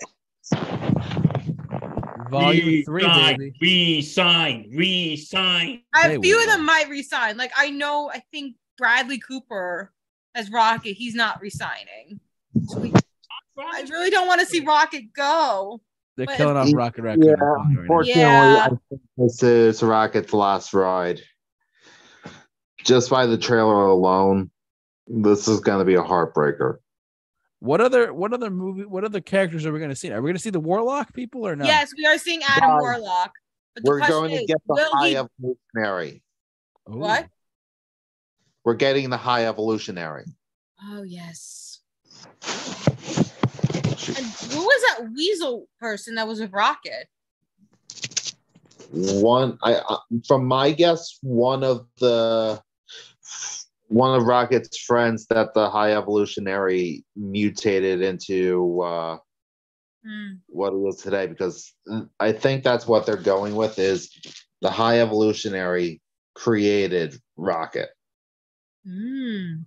Volume three, Resign, baby. Resign, resign. a They few of them might resign. Like I know, I think Bradley Cooper as Rocket, he's not resigning. So we- I really don't want to see Rocket go. They're killing off Rocket Raccoon. Yeah, I'm telling you right unfortunately, Yeah. I think this is Rocket's last ride. Just by the trailer alone, this is going to be a heartbreaker. What other what other movie what other characters are we gonna see? Are we gonna see the Warlock people or not? Yes, we are seeing Adam Wow. Warlock. But We're question going to get the high he- evolutionary. Ooh. What? We're getting the high evolutionary. Oh yes. And who was that weasel person that was with Rocket? One, I uh, from my guess, one of the one of Rocket's friends that the high evolutionary mutated into uh, Hmm. what it is today because I think that's what they're going with is the high evolutionary created Rocket. Hmm.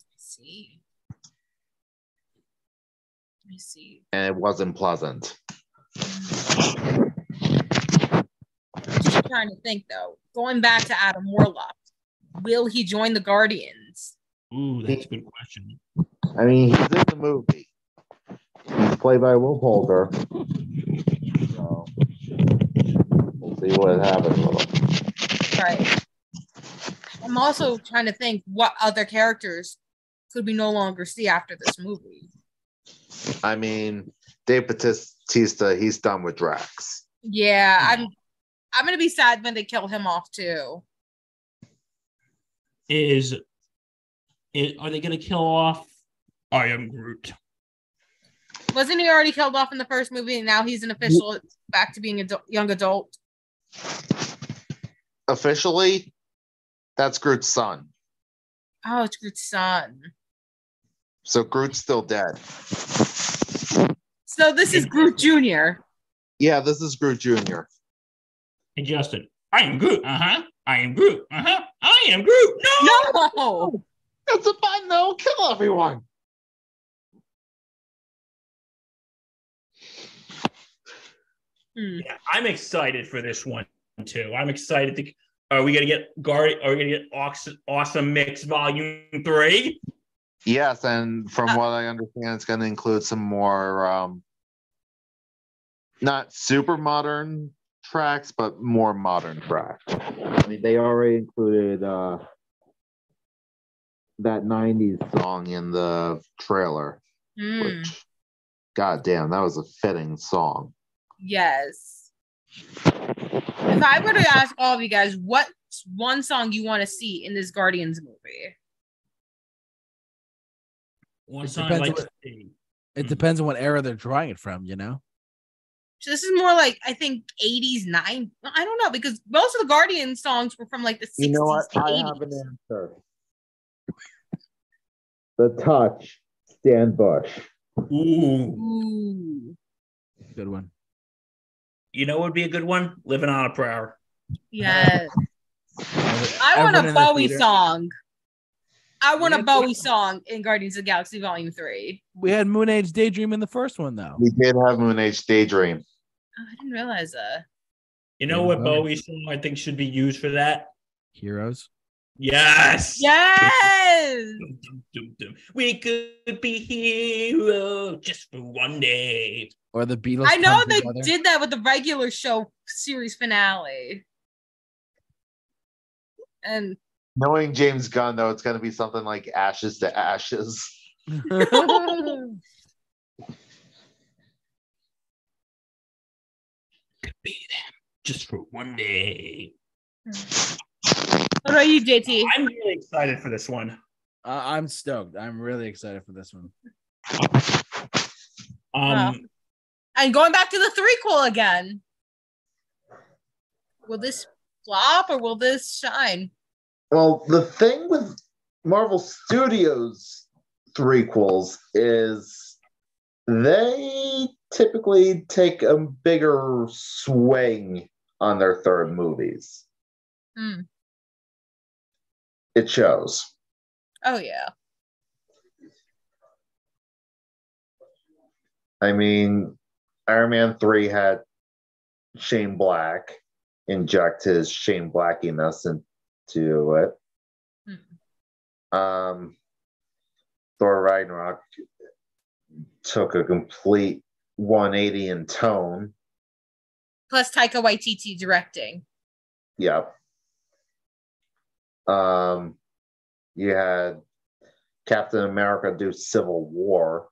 I see. I see. and it wasn't pleasant. Just trying to think though. Going back to Adam Warlock, will he join the Guardians? Ooh, that's a good question. I mean, he's in the movie. He's played by Will Poulter. So we'll see what happens with him. Right. I'm also trying to think what other characters could we no longer see after this movie. I mean, Dave Bautista, he's done with Drax. Yeah, I'm I'm gonna be sad when they kill him off too. Is, is are they going to kill off? I am Groot. Wasn't he already killed off in the first movie and now he's an official back to being a adu- young adult? Officially, that's Groot's son. Oh, it's Groot's son. So Groot's still dead. So this is Groot Jr. Yeah, this is Groot Jr. And Justin, I am Groot. Uh huh. I am Groot. Uh huh. I am Groot. No. No! That's a fun though. Kill everyone. Hmm. Yeah, I'm excited for this one too. I'm excited to. Are we gonna get guard? Are we gonna get awesome, awesome mix volume three? Yes, and from Uh, what I understand, it's going to include some more, um, not super modern tracks, but more modern tracks. I mean, they already included uh, that '90s song in the trailer, Hmm. which, goddamn, that was a fitting song. Yes. If I were to ask all of you guys, what's one song you want to see in this Guardians movie? One It song I depends like on to see. It mm-hmm. depends on what era they're drawing it from, you know? So this is more like I think 80s, 9. I don't know because most of the Guardian songs were from like the 60s You know what? to I 80s. have an answer. The Touch, Stan Bush. Ooh, Ooh. Good one. you know what would be a good one? Living on a Prayer. Yes. I want Everyone a in the Bowie song. I want a Yeah. Bowie song in Guardians of the Galaxy Volume 3. We had Moon Age Daydream in the first one, though. We did have Moon Age Daydream. Oh, I didn't realize that. You know what Bowie. Bowie song I think should be used for that? Heroes. Yes. Yes. We could be heroes just for one day. Or the Beatles. I know they together. did that with the regular show series finale. And Knowing James Gunn, though, it's going to be something like Ashes to Ashes. Could be them just for one day. what about you, JT? I'm really excited for this one. Uh, I'm stoked. I'm really excited for this one. Um, And going back to the threequel again. Will this flop or will this shine? Well, the thing with Marvel Studios threequels is they typically take a bigger swing on their third movies. Hmm. It shows. Oh yeah. I mean, Iron Man 3 had Shane Black inject his Shane Blackiness into it. Um, Thor Ragnarok took a complete 180 in tone. Plus Taika Waititi directing. Yep. Um, you had Captain America do Civil War.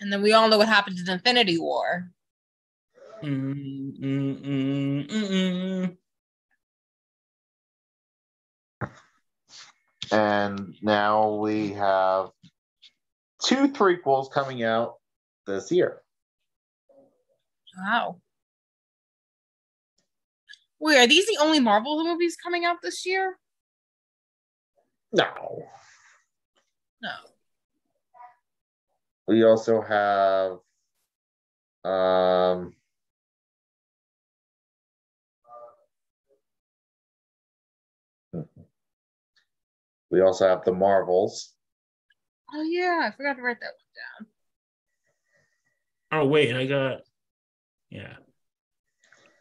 And then we all know what happened in Infinity War. Mm, mm, mm. And now we have two threequels coming out this year. Wow. Wait, are these the only Marvel movies coming out this year? No. No. We also have um we also have the Marvels. Oh yeah, I forgot to write that one down. Oh wait, I got. Yeah,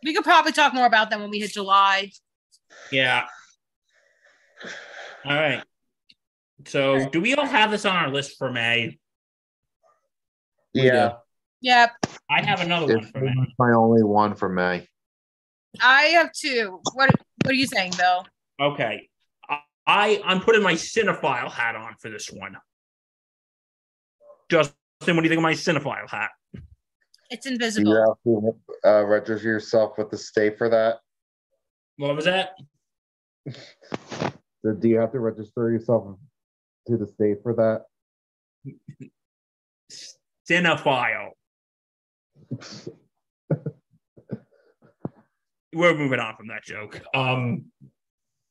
We could probably talk more about them when we hit July. yeah. All right. So, do we all have this on our list for May? Yeah, Yep. I have another one for May. my only one for May. I have two. What what are you saying, Bill? Okay. I, I I'm putting my cinephile hat on for this one. Justin, what do you think of my cinephile hat? It's invisible. you have to uh, register yourself with the state for that? What was that? So do you have to register yourself to the state for that? Cinephile. We're moving on from that joke. Um.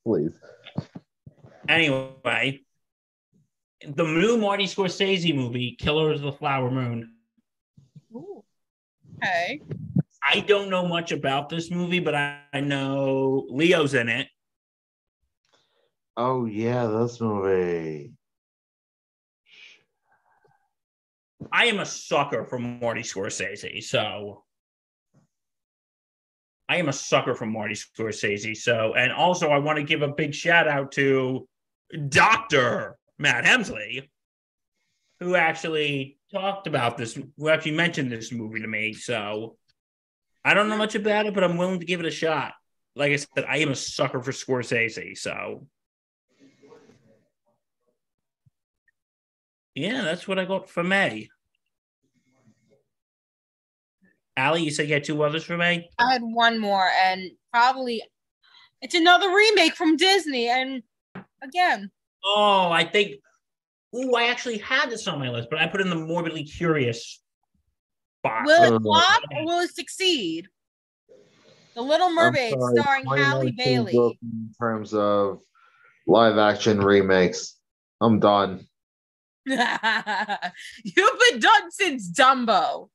Please. Anyway, the new Marty Scorsese movie, Killers of the Flower Moon. Ooh. Okay. I don't know much about this movie, but I, I know Leo's in it. Oh yeah, this movie. I am a sucker for Marty Scorsese, so I am a sucker for Marty Scorsese. So, and also I want to give a big shout out to Dr. Matt Hemsley, who actually talked about this, who actually mentioned this movie to me. So I don't know much about it, but I'm willing to give it a shot. Like I said, I am a sucker for Scorsese. So yeah, that's what I got for May. Allie, you said you had two others for May? I had one more, and probably it's another remake from Disney. And again, Oh, I think. Ooh, I actually had this on my list, but I put in the morbidly curious box. will it Uh, flop or will it succeed? The Little Mermaid, sorry, starring Halle Bailey. In terms of live action remakes, I'm done. You've been done since Dumbo.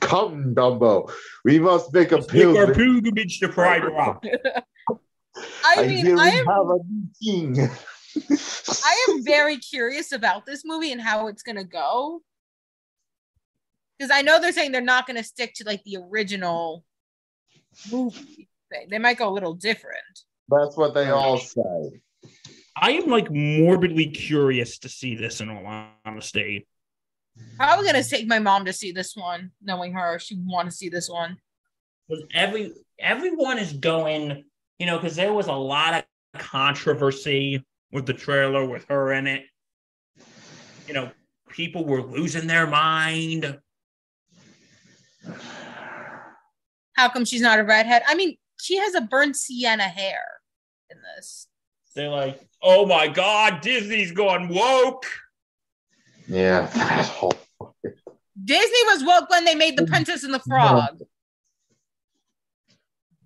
Come, Dumbo. We must make a Let's make our pilgrimage. pilgrimage to Pride Rock. I I mean, I am have a new king. I am very curious about this movie and how it's gonna go. Because I know they're saying they're not gonna stick to like the original movie thing. They might go a little different. That's what they all say. I am like morbidly curious to see this in all honesty. Probably gonna take my mom to see this one, knowing her. She want to see this one. Because every everyone is going, you know, because there was a lot of controversy with the trailer with her in it. You know, people were losing their mind. How come she's not a redhead? I mean, she has a burnt sienna hair in this. They're like, oh my God, Disney's gone woke. Yeah, that whole Disney was woke when they made the Princess and the Frog.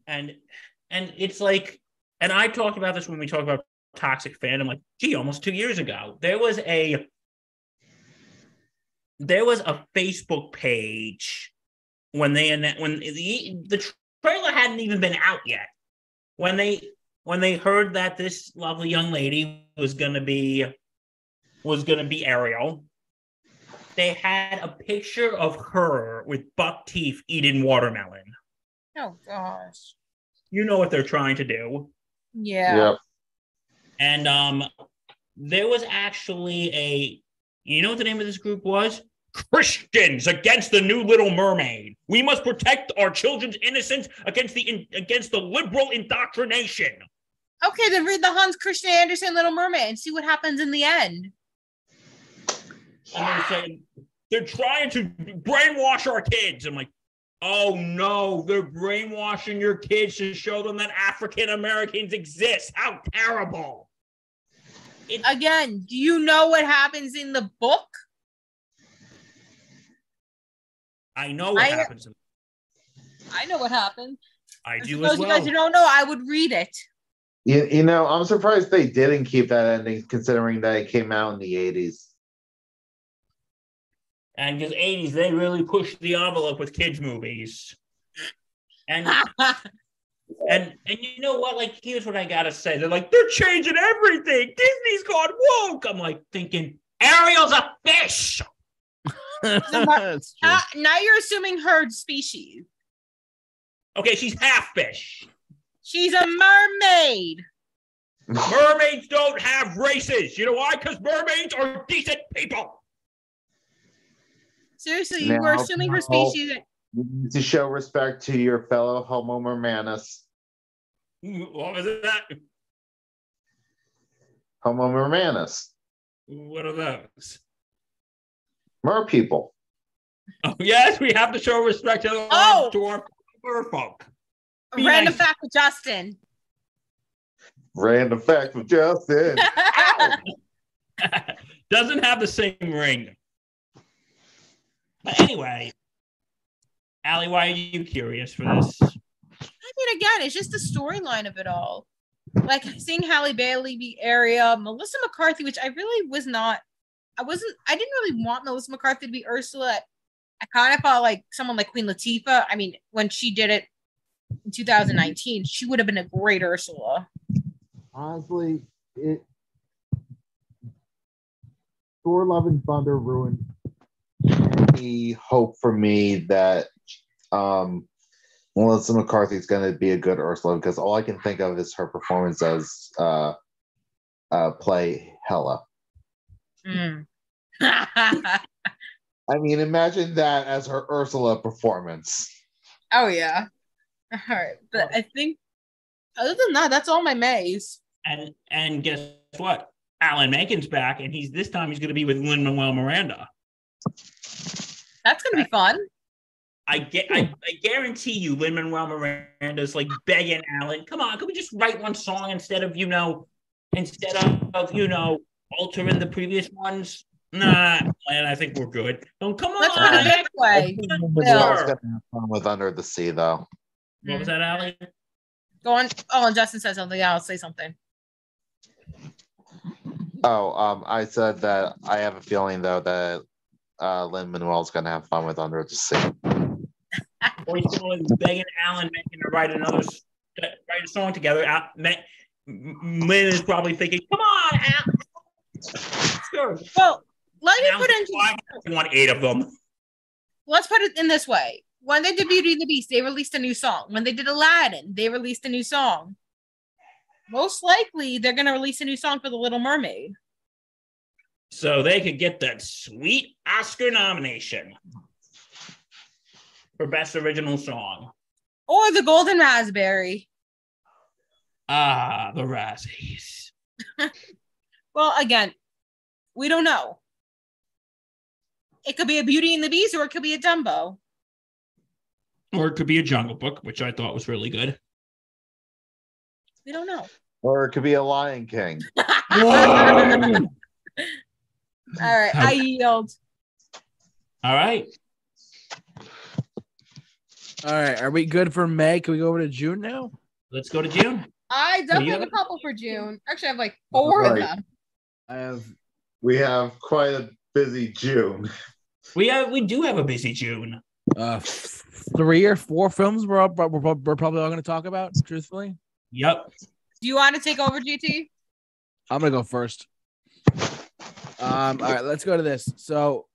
and and it's like and i talked about this when we talked about toxic fandom like gee almost two years ago there was a there was a facebook page when they when the, the trailer hadn't even been out yet when they when they heard that this lovely young lady was gonna be was gonna be ariel they had a picture of her with buck teeth eating watermelon Oh gosh. You know what they're trying to do. Yeah. Yep. And um there was actually a you know what the name of this group was? Christians against the new little mermaid. We must protect our children's innocence against the in, against the liberal indoctrination. Okay, then read the Hans Christian Andersen Little Mermaid and see what happens in the end. And they're saying they're trying to brainwash our kids. I'm like, oh no, they're brainwashing your kids to show them that African Americans exist. How terrible. Again, do you know what happens in the book? I know what I- happens. in- I know what happens. I do as of you guys who don't know, I would read it. You, you know, I'm surprised they didn't keep that ending, considering that it came out in the 80s. And because 80s, they really pushed the envelope with kids' movies. And and and you know what? Like, here's what I gotta say. They're like, they're changing everything. Disney's gone woke. I'm like thinking, Ariel's a fish. That's true. Uh, now you're assuming herd species. Okay, she's half fish. She's a mermaid. Mermaids don't have races. You know why? Because mermaids are decent people. Seriously, you were Now, assuming her species. To show respect to your fellow Homo Mermanus. What was that? Homo Mermanus. What are those? Mer people. Oh, yes, we have to show respect to, our Oh! to our merfolk. Be Random nice. fact with Justin. Random fact with Justin. Doesn't have the same ring. But anyway, Allie, why are you curious for this? I mean, again, it's just the storyline of it all. Like seeing Halle Bailey be Ariel, Melissa McCarthy, which I really was not. I wasn't. I didn't really want Melissa McCarthy to be Ursula. I kind of felt like someone like Queen Latifah. I mean, when she did it in 2019, she would have been a great Ursula. Honestly, it Thor Love and Thunder ruined any hope for me that um Melissa McCarthy is going to be a good Ursula because all I can think of is her performance as uh, uh, play Hela. Mm. I mean, imagine that as her Ursula performance. oh yeah. All right, but I think other than that, that's all my maze. And and guess what? Alan Menken's back, and he's this time he's going to be with Lin Manuel Miranda. That's gonna be fun. I get, I, I guarantee you, Lin Manuel Miranda's like begging Alan, "Come on, can we just write one song instead of you know, instead of, of you know, altering the previous ones?" Nah, and I think we're good. Oh, come on! Let's put it this way. Manuel's fun with Under the Sea, though. What was that, Allie? Go on. Oh, and Justin said something. Yeah, I'll say something. Oh, um, I said that I have a feeling though that uh, Lin Manuel's gonna have fun with Under the Sea. Or he's going begging Alan Menken to write another, write a song together. Al- Men- M- Lin is probably thinking, "Come on, Al." Sure. Well, let me Alan's put it into "I want eight of them. let's put it in this way. When they did Beauty and the Beast, they released a new song. When they did Aladdin, they released a new song. Most likely, they're gonna release a new song for The Little Mermaid. So they could get that sweet Oscar nomination for best original song. Or the Golden Raspberry. Ah, the Razzies. Well, again, we don't know. It could be a Beauty and the Beast, or it could be a Dumbo. Or it could be a Jungle Book, which I thought was really good. We don't know. Or it could be a Lion King. All right, I yield. All right. All right, are we good for May? Can we go over to June now? Let's go to June. I definitely have a couple for June. Actually, I have like four of of them. I have We have quite a busy June. We have we do have a busy June. uh three or four films we're, all, we're, we're we're probably all going to talk about. Truthfully, Yep. Do you want to take over, JT? I'm gonna go first. Um, all right, let's go to this. So,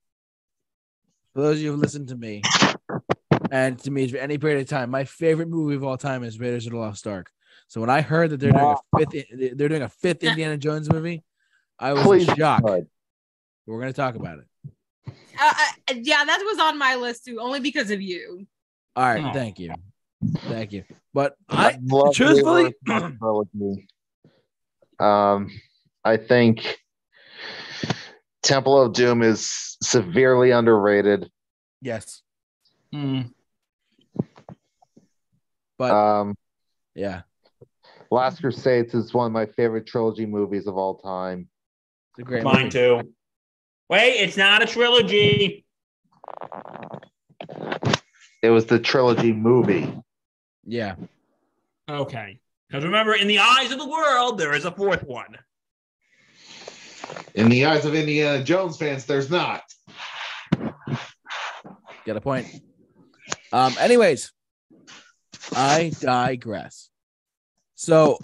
for those of you who listen to me, and to me for any period of time, my favorite movie of all time is Raiders of the Lost Ark. So when I heard that they're doing a fifth, they're doing a fifth Indiana Jones movie, I was Please, shocked. God. We're gonna talk about it. Uh, uh, yeah, that was on my list too, only because of you. All right, Oh. thank you, thank you. But I love truthfully- Um, I think Temple of Doom is severely underrated. Yes, Hmm. but Um, yeah, Last Crusades is one of my favorite trilogy movies of all time. it's a great Mine movie. too. Wait, it's not a trilogy. It was the trilogy movie. Yeah, Okay. Because remember, in the eyes of the world, there is a fourth one. In the eyes of Indiana Jones fans, there's not. get a point. Um, anyways, I digress. So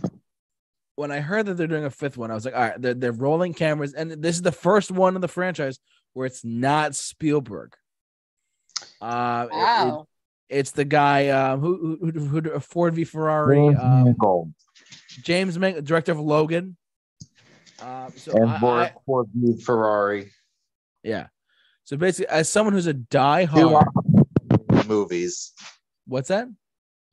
when I heard that they're doing a fifth one, I was like, all right, they're, they're rolling cameras, and this is the first one in the franchise where it's not Spielberg. Uh, it- it- Wow. it's the guy um, who, who, who, who Ford v Ferrari, um, Mangold James Mangold, director of Logan. Um, so and Ford, I- Ferrari. yeah. So basically, as someone who's a diehard, movies. what's that?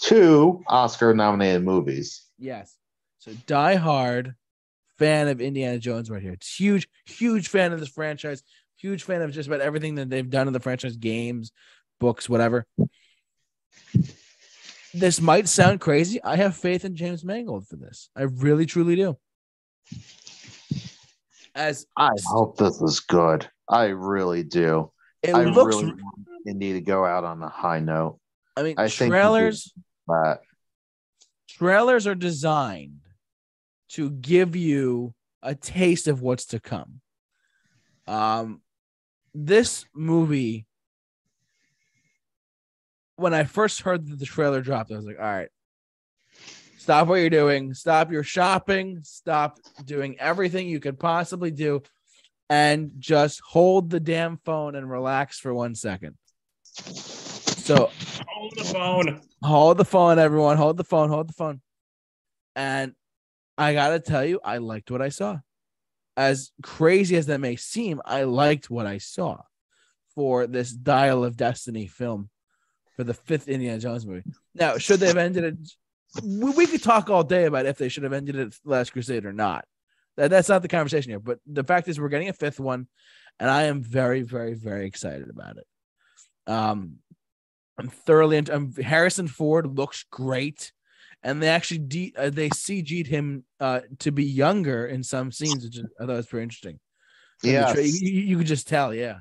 Two Oscar nominated movies. Yes. So die hard fan of Indiana Jones right here. It's huge, huge fan of this franchise. Huge fan of just about everything that they've done in the franchise, games, books, whatever. This might sound crazy. I have faith in James Mangold for this. I really, truly do. As I hope this is good. I really do. it I looks, really want Indy to go out on a high note. I mean, I trailers. But trailers are designed to give you a taste of what's to come. Um, this movie, when I first heard that the trailer dropped, I was like, all right, stop what you're doing, stop your shopping, stop doing everything you could possibly do, and just hold the damn phone and relax for one second. So Hold the phone. hold the phone, everyone. Hold the phone. Hold the phone. And I gotta tell you, I liked what I saw. As crazy as that may seem, I liked what I saw for this Dial of Destiny film for the fifth Indiana Jones movie. Now, should they have ended it? We, we could talk all day about if they should have ended it Last Crusade or not. That, that's not the conversation here. But the fact is, we're getting a fifth one, and I am very, very, very excited about it. Um, I'm thoroughly into um, Harrison Ford looks great. And they actually de- uh, they CG'd him uh, to be younger in some scenes, which is, I thought was pretty interesting. The yes, tra- you you could just tell, yeah.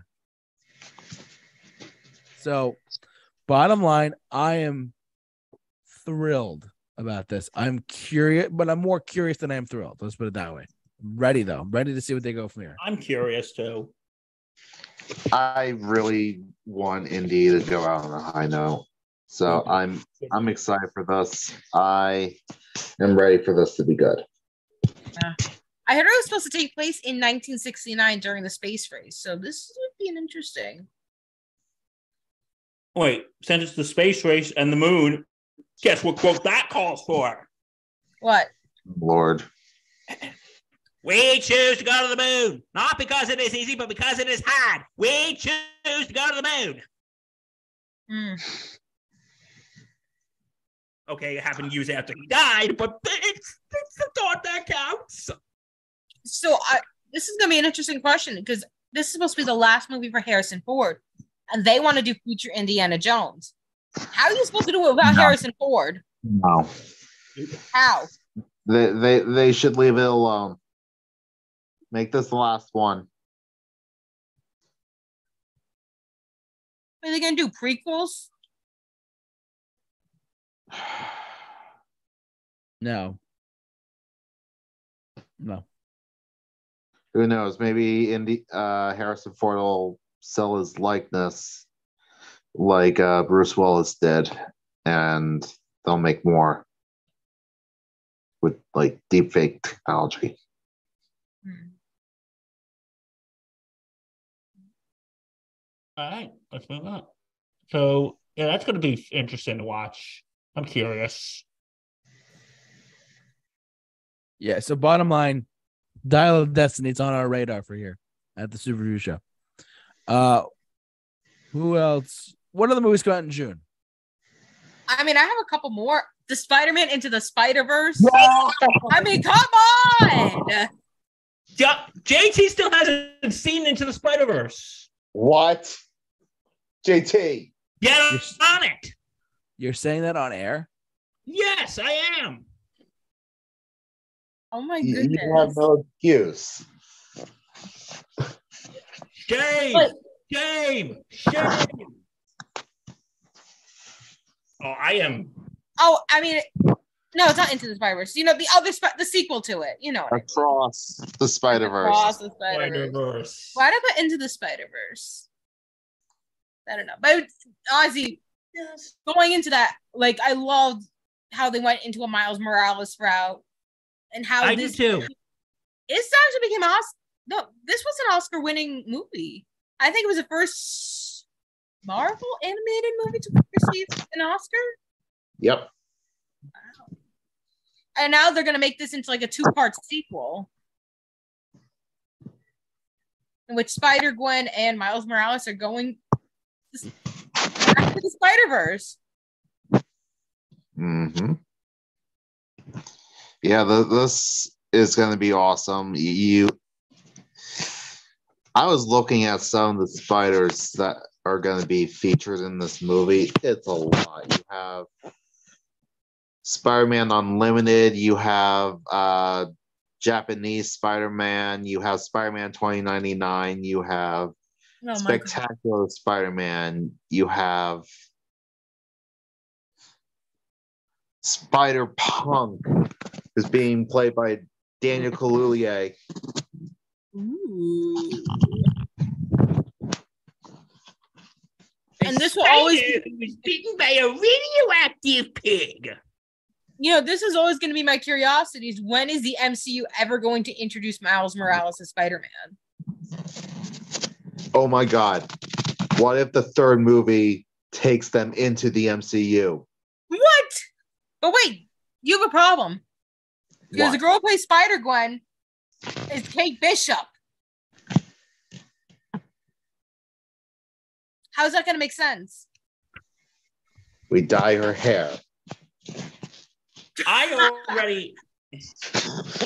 So, bottom line, I am thrilled about this. I'm curious, but I'm more curious than I am thrilled. Let's put it that way. I'm ready though. I'm ready to see what they go from here. I'm curious too. I really want Indy to go out on a high note. So I'm I'm excited for this. I am ready for this to be good. Yeah. I heard it was supposed to take place in 1969 during the space race, so this would be an interesting. Wait, since it's the space race and the moon, guess what quote that calls for? What? Lord. We choose to go to the moon, not because it is easy, but because it is hard. We choose to go to the moon. Hmm. Okay, it happened years after he died, but it's, it's the thought that counts. So I, this is gonna be an interesting question because this is supposed to be the last movie for Harrison Ford, and they want to do future Indiana Jones. How are you supposed to do it without No. Harrison Ford? No. How? They they they should leave it alone. Make this the last one. Are they gonna do prequels? No. No. Who knows? Maybe Indy uh Harrison Ford will sell his likeness like uh Bruce Willis did, and they'll make more with like deepfake technology. Hmm. All right, let's move on. So, yeah, that's going to be interesting to watch. I'm curious. Yeah. So bottom line, Dial of Destiny, it's on our radar for here at the Super Review Show. Uh who else? What other movies come out in June? I mean, I have a couple more. the Spider-Man into the Spider-Verse. I mean, come on. Yeah, JT still hasn't seen Into the Spider Verse. What? JT. Get You're- on it. You're saying that on air? Yes, I am. Oh my goodness. you have no excuse. Shame. But- Shame. Shame. Oh, I am. oh, I mean, no, it's not Into the Spider-Verse. You know, the other, Sp- the sequel to it. You know, what I mean. Across the Spider Verse. Across the Spider-Verse. Spider-Verse. Why did I put Into the Spider-Verse? I don't know, but honestly, going into that, like I loved how they went into a Miles Morales route and how I do this too. this actually became Oscar. No, this was an Oscar-winning movie. I think it was the first Marvel animated movie to receive an Oscar. Yep. Wow. And now they're gonna make this into like a two-part sequel, in which Spider Gwen and Miles Morales are going back to the Spider Verse. Mm-hmm. Yeah, the, this is going to be awesome. You, I was looking at some of the spiders that are going to be featured in this movie. It's a lot. You have Spider-Man Unlimited. You have uh, Japanese Spider-Man. You have Spider-Man 2099. You have Oh. Spectacular Spider-Man. You have Spider Punk is being played by Daniel Kaluuya. Ooh. And this will always be- was bitten by a radioactive pig. You know, this is always going to be my curiosity: is when is the MCU ever going to introduce Miles Morales as Spider Man? Oh my god. What if the third movie takes them into the MCU? What? But wait, you have a problem. Because the girl who plays Spider Gwen is Kate Bishop. How's that going to make sense? We dye her hair. I already,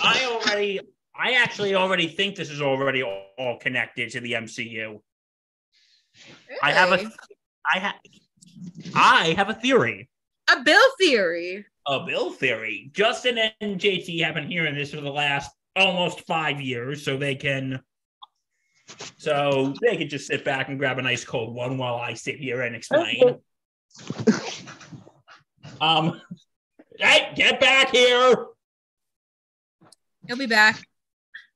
I already, I actually already think this is already all, all connected to the MCU. I have a, I have, I have a theory. a Bill theory. A Bill theory. Justin and JT have been hearing this for the last almost five years, so they can, so they could just sit back and grab a nice cold one while I sit here and explain. um, hey, get back here! He'll be back.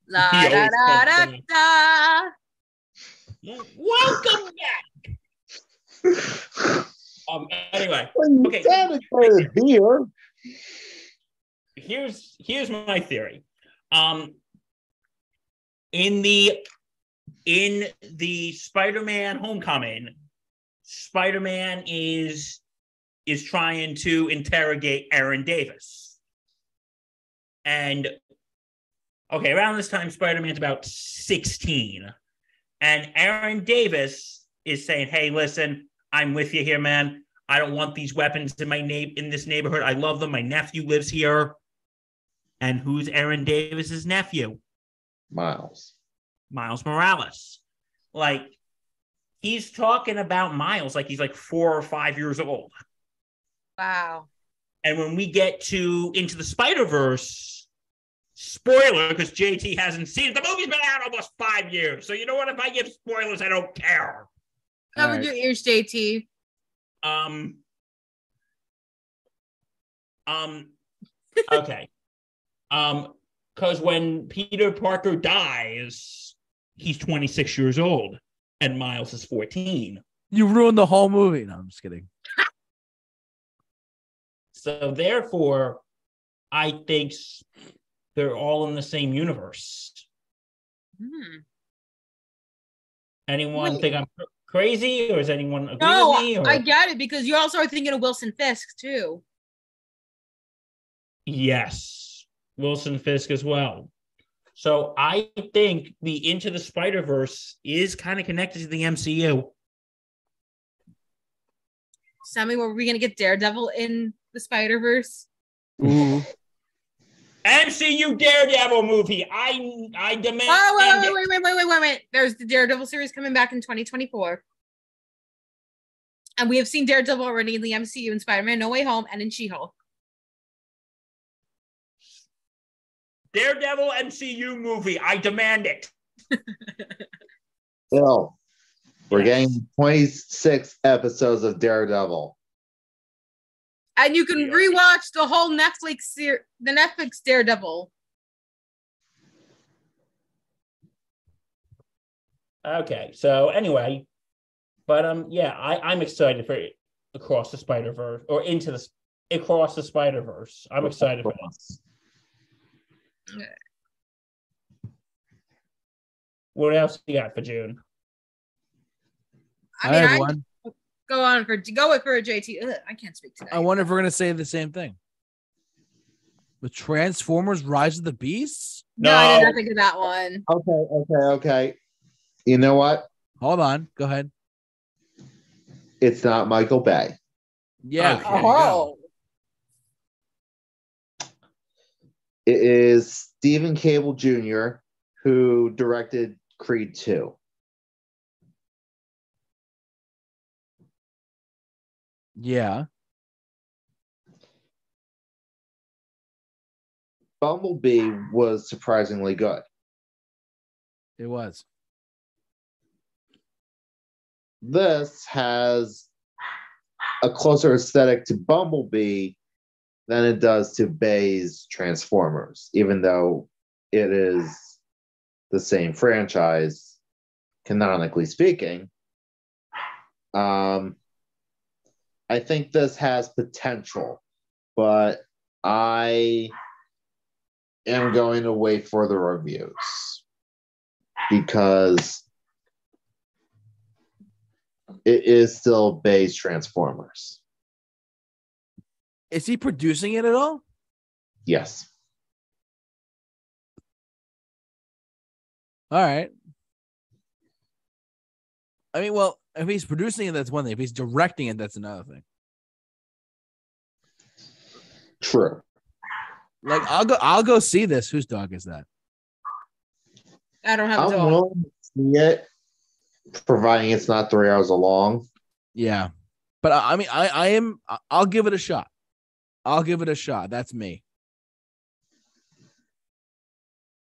La He da da da da. Welcome back. Um. Anyway, Okay. Beer. here's here's my theory. Um. In the in the Spider-Man Homecoming, Spider-Man is is trying to interrogate Aaron Davis, and okay, around this time, Spider-Man's about sixteen, and Aaron Davis is saying, "Hey, listen, I'm with you here, man. I don't want these weapons in my name in this neighborhood. I love them. My nephew lives here. And who's Aaron Davis's nephew? Miles. Miles Morales. Like he's talking about Miles like he's like four or five years old. Wow. And when we get to into the Spider Verse, spoiler because JT hasn't seen it. The movie's been out almost five years, so you know what? If I give spoilers, I don't care. Cover Alright. your ears, JT. Um. Um. Okay. um. Because when Peter Parker dies, he's 26 years old, and Miles is 14. You ruined the whole movie. No, I'm just kidding. So therefore, I think they're all in the same universe. Hmm. Anyone Wait. think I'm crazy, or is anyone agree No, with me? Or? I get it because you also are thinking of Wilson Fisk too. Yes, Wilson Fisk as well. So I think the Into the Spider Verse is kind of connected to the MCU. Sammy, were we gonna get Daredevil in the Spider Verse. Ooh. MCU Daredevil movie. I I demand. Oh wait, wait, wait, wait, wait, wait, wait, wait. There's the Daredevil series coming back in 2024. And we have seen Daredevil already in the MCU in Spider-Man No Way Home and in She-Hulk. Daredevil MCU movie. I demand it. Bill, we're Yes. getting 26 episodes of Daredevil. And you can rewatch the whole Netflix ser- the Netflix Daredevil. Okay, so anyway, but um, yeah, I I'm excited for across the Spider Verse or into the across the Spider Verse. I'm excited for this. What else you got for June? I Hi, mean, I everyone. go on for go with for a JT. Ugh, I can't speak today. I wonder if we're gonna say the same thing. The Transformers: Rise of the Beasts. no, I did not think of that one. Okay, okay, okay. You know what? Hold on. Go ahead. It's not Michael Bay. Yeah. Okay. there you go. It is Steven Caple Jr., who directed Creed 2. Yeah. Bumblebee was surprisingly good. It was. This has a closer aesthetic to Bumblebee than it does to Bay's Transformers, even though it is the same franchise, canonically speaking. Um, I think this has potential, but I am going to wait for the reviews because it is still Bay's Transformers. Is he producing it at all? Yes. All right. I mean, well, if he's producing it, that's one thing. If he's directing it, that's another thing. True. Like, I'll go. I'll go see this. Whose dog is that? I don't have a I'm dog. willing to see it, providing it's not three hours long. Yeah, but I, I mean, I, I am. I'll give it a shot. I'll give it a shot. That's me.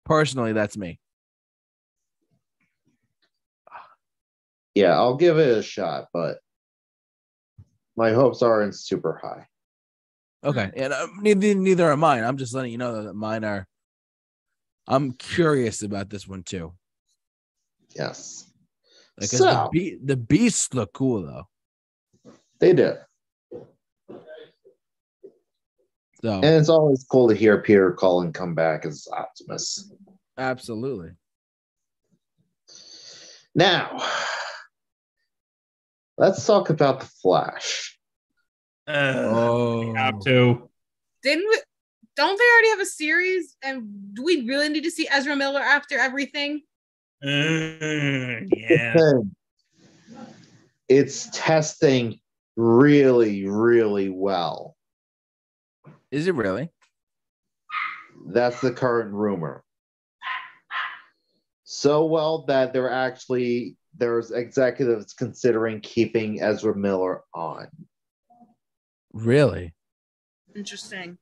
Personally, that's me. Yeah, I'll give it a shot, but my hopes aren't super high. Okay, and uh, neither neither are mine. I'm just letting you know that mine are. I'm curious about this one too. Yes. So- the, be- the beasts look cool though. They do. So And it's always cool to hear Peter Cullen come back as Optimus. absolutely. Now, let's talk about the Flash. Uh, Oh, have to. Didn't we? Don't they already have a series? And do we really need to see Ezra Miller after everything? Mm, yeah. It's testing really, really well. Is it really? That's the current rumor. So well that they're actually there's executives considering keeping Ezra Miller on. Really? Interesting.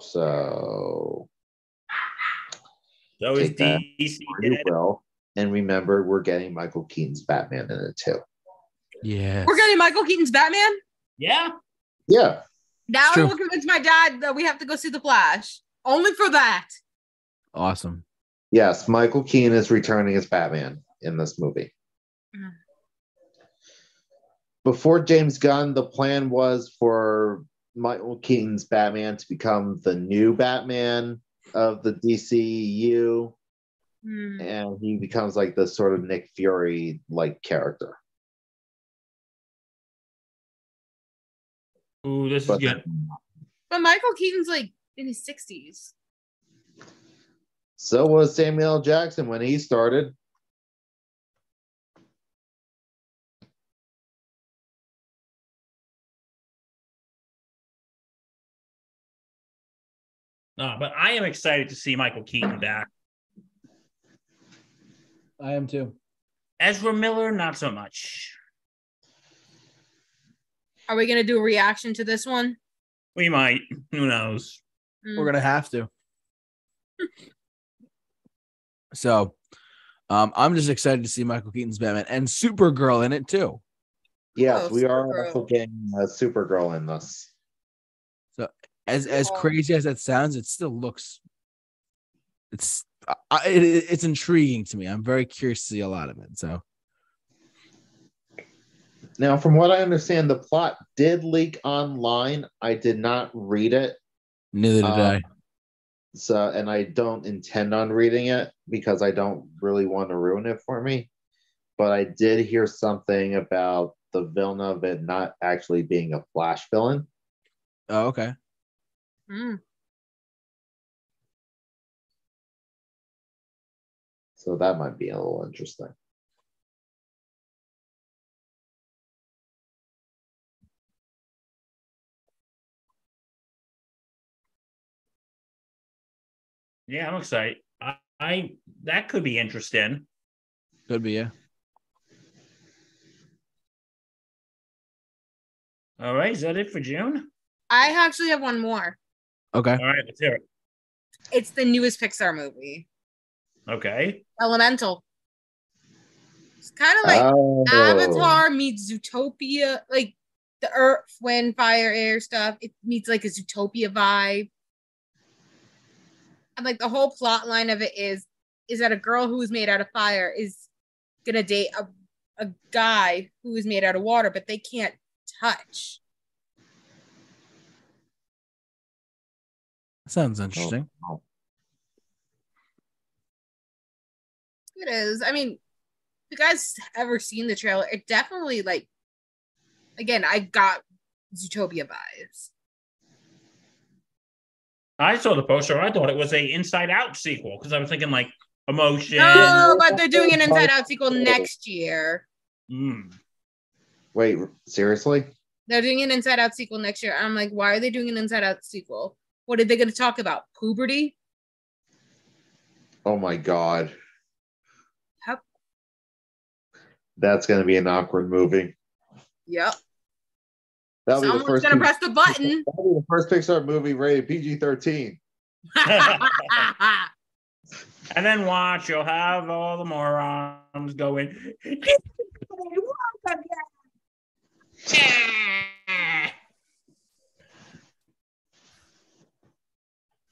So So is DC you will. And remember, we're getting Michael Keaton's Batman in it too. Yeah. We're getting Michael Keaton's Batman. Yeah. Yeah. Now It's I true. will convince my dad that we have to go see The Flash. Only for that. Awesome. Yes, Michael Keaton is returning as Batman in this movie. Mm. Before James Gunn, the plan was for Michael Keaton's Batman to become the new Batman of the DCEU, Hmm. and he becomes like the sort of Nick Fury like character. Ooh, this but, is good. But Michael Keaton's like in his 60s. So was Samuel L. Jackson when he started. Uh, but I am excited to see Michael Keaton back. I am too. Ezra Miller, not so much. Are we gonna do a reaction to this one? We might. Who knows? Mm. We're gonna have to. so, um, I'm just excited to see Michael Keaton's Batman and Supergirl in it too. Yes, Oh, we are Supergirl. also getting uh, Supergirl in this. So, as as Yeah. crazy as that sounds, it still looks. It's I, it, it's intriguing to me. I'm very curious to see a lot of it. So Now, from what I understand, the plot did leak online. I did not read it. neither did Uh, I. So, and I don't intend on reading it because I don't really want to ruin it for me. But I did hear something about the villain of it not actually being a Flash villain. Oh, okay. Mm. So that might be a little interesting. Yeah, I'm excited. I, I that could be interesting. Could be yeah. All right, is that it for June? I actually have one more. Okay. All right, let's hear it. It's the newest Pixar movie, Okay. Elemental. It's kind of like Oh. Avatar meets Zootopia, like the Earth, Wind, Fire, Air stuff. It meets like a Zootopia vibe. And like the whole plot line of it is is that a girl who is made out of fire is gonna date a, a guy who is made out of water, but they can't touch. Sounds interesting. Oh, it is. I mean, if you guys ever seen the trailer, it definitely like again, I got Zootopia vibes. I saw the poster. I thought it was a Inside Out sequel because I was thinking like emotion. No, but they're doing an Inside Out sequel next year. Mm. Wait, seriously? They're doing an Inside Out sequel next year. I'm like, why are they doing an Inside Out sequel? What are they going to talk about? Puberty? Oh my god. Yep. That's gonna be an awkward movie. Yep. That'll be the Someone's first going to press the button. that'll be the first Pixar movie rated PG thirteen. And then watch, you'll have all the morons going.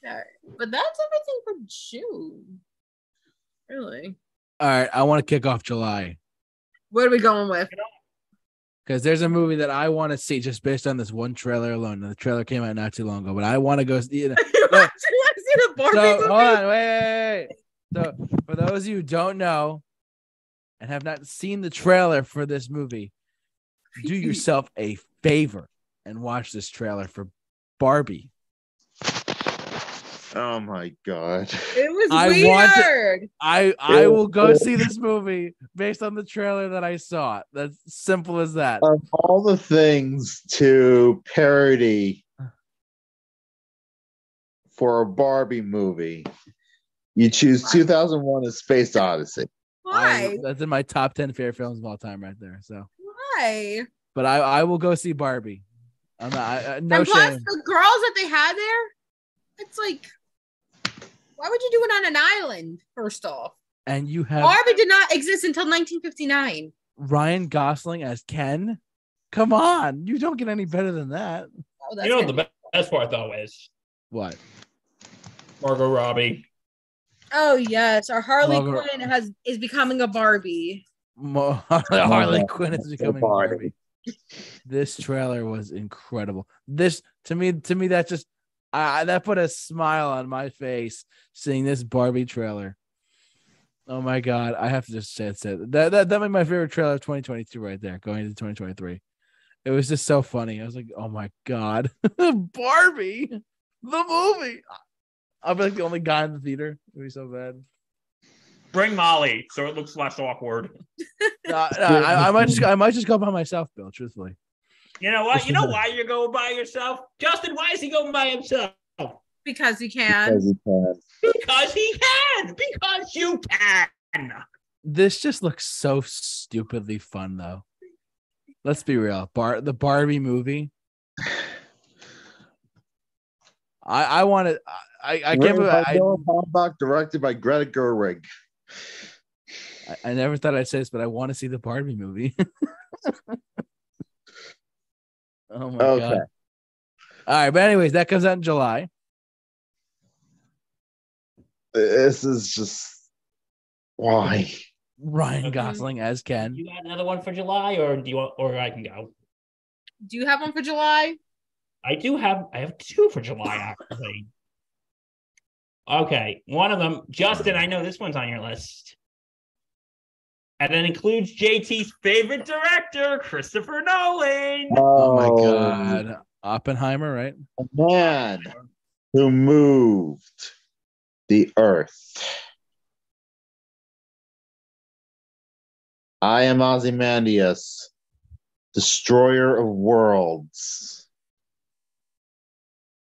Alright, But that's everything for June. Really? All right. I want to kick off July What are we going with? Because there's a movie that I want to see just based on this one trailer alone. And the trailer came out not too long ago, but I want to go see it. you want to see the Barbie So movie? hold on, wait, wait, wait. So for those of you who don't know and have not seen the trailer for this movie, do yourself a favor and watch this trailer for Barbie. Oh my god. It was I weird. want to- I I will go see this movie based on the trailer that I saw. That's simple as that. Of all the things to parody for a Barbie movie, you choose 2001: A Space Odyssey. Why? I- that's in my top 10 favorite films of all time right there. So, Why? but I I will go see Barbie. I'm not I, I- no and plus, shame. the girls that they had there, it's like, why would you do it on an island? First off, And you have Barbie did not exist until 1959. Ryan Gosling as Ken. Come on, you don't get any better than that. Oh, You know what the be- best part though is What? Margot Robbie. Oh yes, our Harley Margaret- Quinn has is becoming a Barbie. Mo- Harley Quinn is becoming Barbie. Barbie. This trailer was incredible. This to me, to me, that just I that put a smile on my face seeing this Barbie trailer. Oh my god, I have to just say it. Said that that that made my favorite trailer of 2022 right there, going into 2023. It was just so funny. I was like, oh my god, Barbie, the movie. I'll be like the only guy in the theater. It'd be so bad. Bring Molly so it looks less awkward. No, I, I might just I might just go by myself, Bill. Truthfully. You know what? You know why you're going by yourself? Justin, why is he going by himself? because he can. Because he can. Because he can. Because you can. This just looks so stupidly fun, though. Let's be real. Bar the Barbie movie. I I want to. I I can't. Written believe by I, Baumbach, directed by Greta Gerwig. I I never thought I'd say this, but I want to see the Barbie movie. oh my Okay. god! All right, but anyways, that comes out in July. This is just why. Ryan mm-hmm. Gosling as Ken. You got another one for July, or do you want, or I can go? Do you have one for July? I do have. I have two for July actually. okay, one of them, Justin. I know this one's on your list, and it includes JT's favorite director, Christopher Nolan. Oh my oh god, Oppenheimer, right? A man who moved the earth. I am Ozymandias, destroyer of worlds.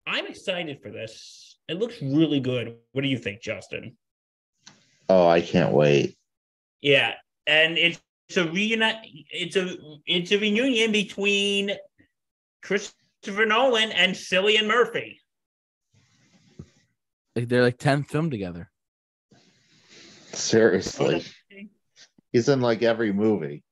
I'm excited for this. It looks really good. What do you think, Justin? Oh, I can't wait. Yeah, and it's it's a reuni- It's a it's a reunion between Christopher Nolan and Cillian Murphy. Like they're like 10 film together. Seriously. He's in like every movie.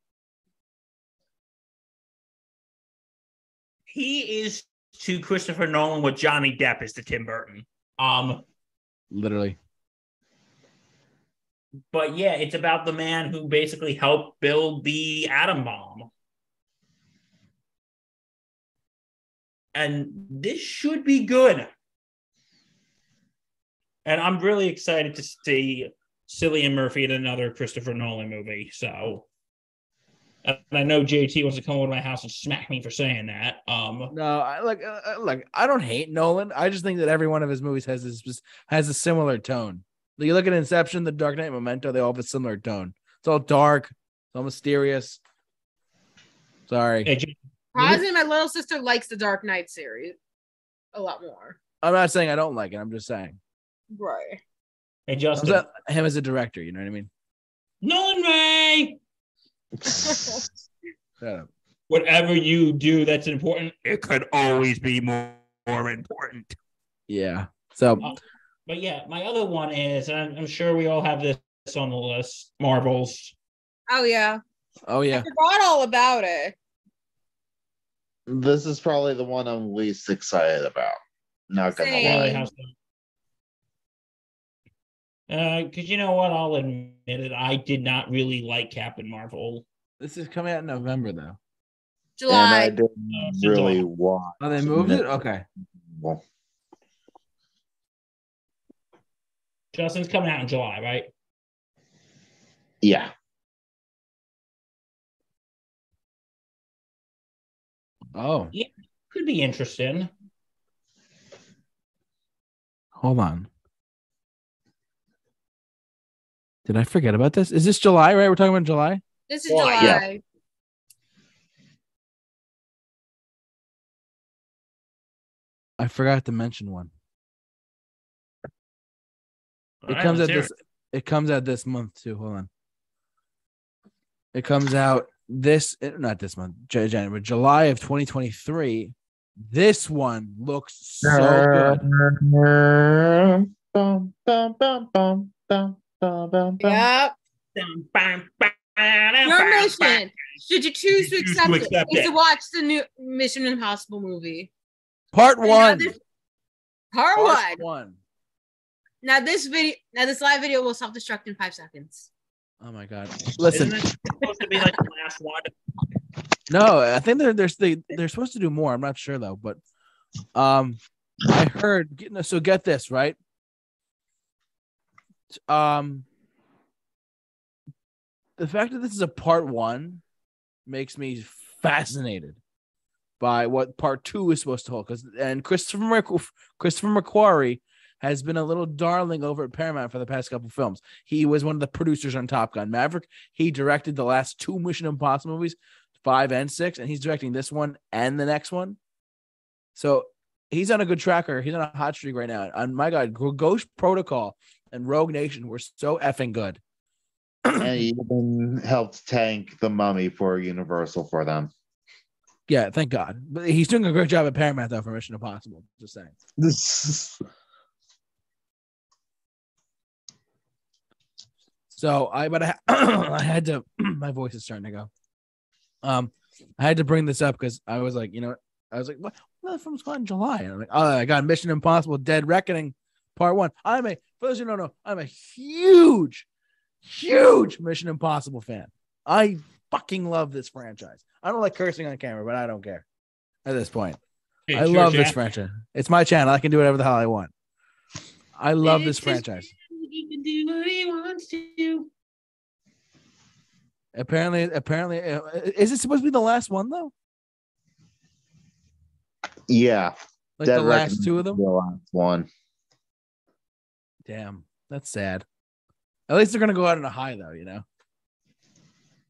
He is to Christopher Nolan what Johnny Depp is to Tim Burton. Um, Literally. But yeah, it's about the man who basically helped build the atom bomb. And this should be good. And I'm really excited to see Cillian Murphy in another Christopher Nolan movie. So, and I know JT wants to come over to my house and smack me for saying that. Um, No, I like uh, uh, look. I don't hate Nolan. I just think that every one of his movies has this has a similar tone. Like, you look at Inception, The Dark Knight, Memento. They all have a similar tone. It's all dark. It's all mysterious. Sorry, hey, Surprisingly, my little sister likes the Dark Knight series a lot more. I'm not saying I don't like it. I'm just saying Right. hey I'm Justin. saying him as a director. You know what I mean? Nolan Ray. Shut up. whatever you do that's important, it could always be more, more important. Yeah. So Uh, But yeah, my other one is, and I'm, I'm sure we all have this on the list Marvels. Oh yeah. oh yeah. I forgot all about it. This is probably the one I'm least excited about. Not gonna Same. lie. House. Uh, because you know what, I'll admit it, I did not really like Captain Marvel. this is coming out in November though. And I didn't it's really July. watch. Oh, they moved it. Okay. Well, Justin's coming out in July, right? yeah. Oh, Yeah, Could be interesting. hold on. Did I forget about this? Is this July? Right, we're talking about July. This is July, July. yeah. I forgot to mention one. It All right, comes out let's this. It comes out this month too. Hold on. It comes out this eh, not this month, January, July of 2023. This one looks so good. Yep. Your mission, should you choose to Choose to accept, it, accept is it. to watch the new Mission Impossible movie. Part one. Part Part one. one. Now this video, now this live video will self-destruct in five seconds. Oh my god. Listen, supposed to be like the last one? no, I think they're they're they, they're supposed to do more. I'm not sure though, but um, I heard. So get this right. Um, the fact that this is a part one makes me fascinated by what part two is supposed to hold. Because and Christopher Mc- Christopher McQuarrie has been a little darling over at Paramount for the past couple films. He was one of the producers on Top Gun Maverick. He directed the last two Mission Impossible movies, five and six, and he's directing this one and the next one. So he's on a good tracker. He's on a hot streak right now. And my God, Ghost Protocol and Rogue Nation were so effing good. and he even helped tank the mummy for Universal for them. Yeah, thank God. But he's doing a great job at Paramount though for Mission Impossible. Just saying. So I, but I, I had to. my voice is starting to go. Um, I had to bring this up because I was like, you know, I was like, what? Well, the film's called in July. And I'm like, oh, I got Mission Impossible: Dead Reckoning, Part One. I'm a for those who don't know, I'm a huge, huge Mission Impossible fan. I fucking love this franchise. I don't like cursing on camera, but I don't care at this point. It's I your love this franchise. It's my channel. I can do whatever the hell I want. I love this It's his franchise. Channel. He can do what he wants to. Apparently, apparently, uh, is it supposed to be the last one though? yeah, Like Dead the last two of them? The last one. Damn, that's sad. At least they're gonna go out on a high though, you know,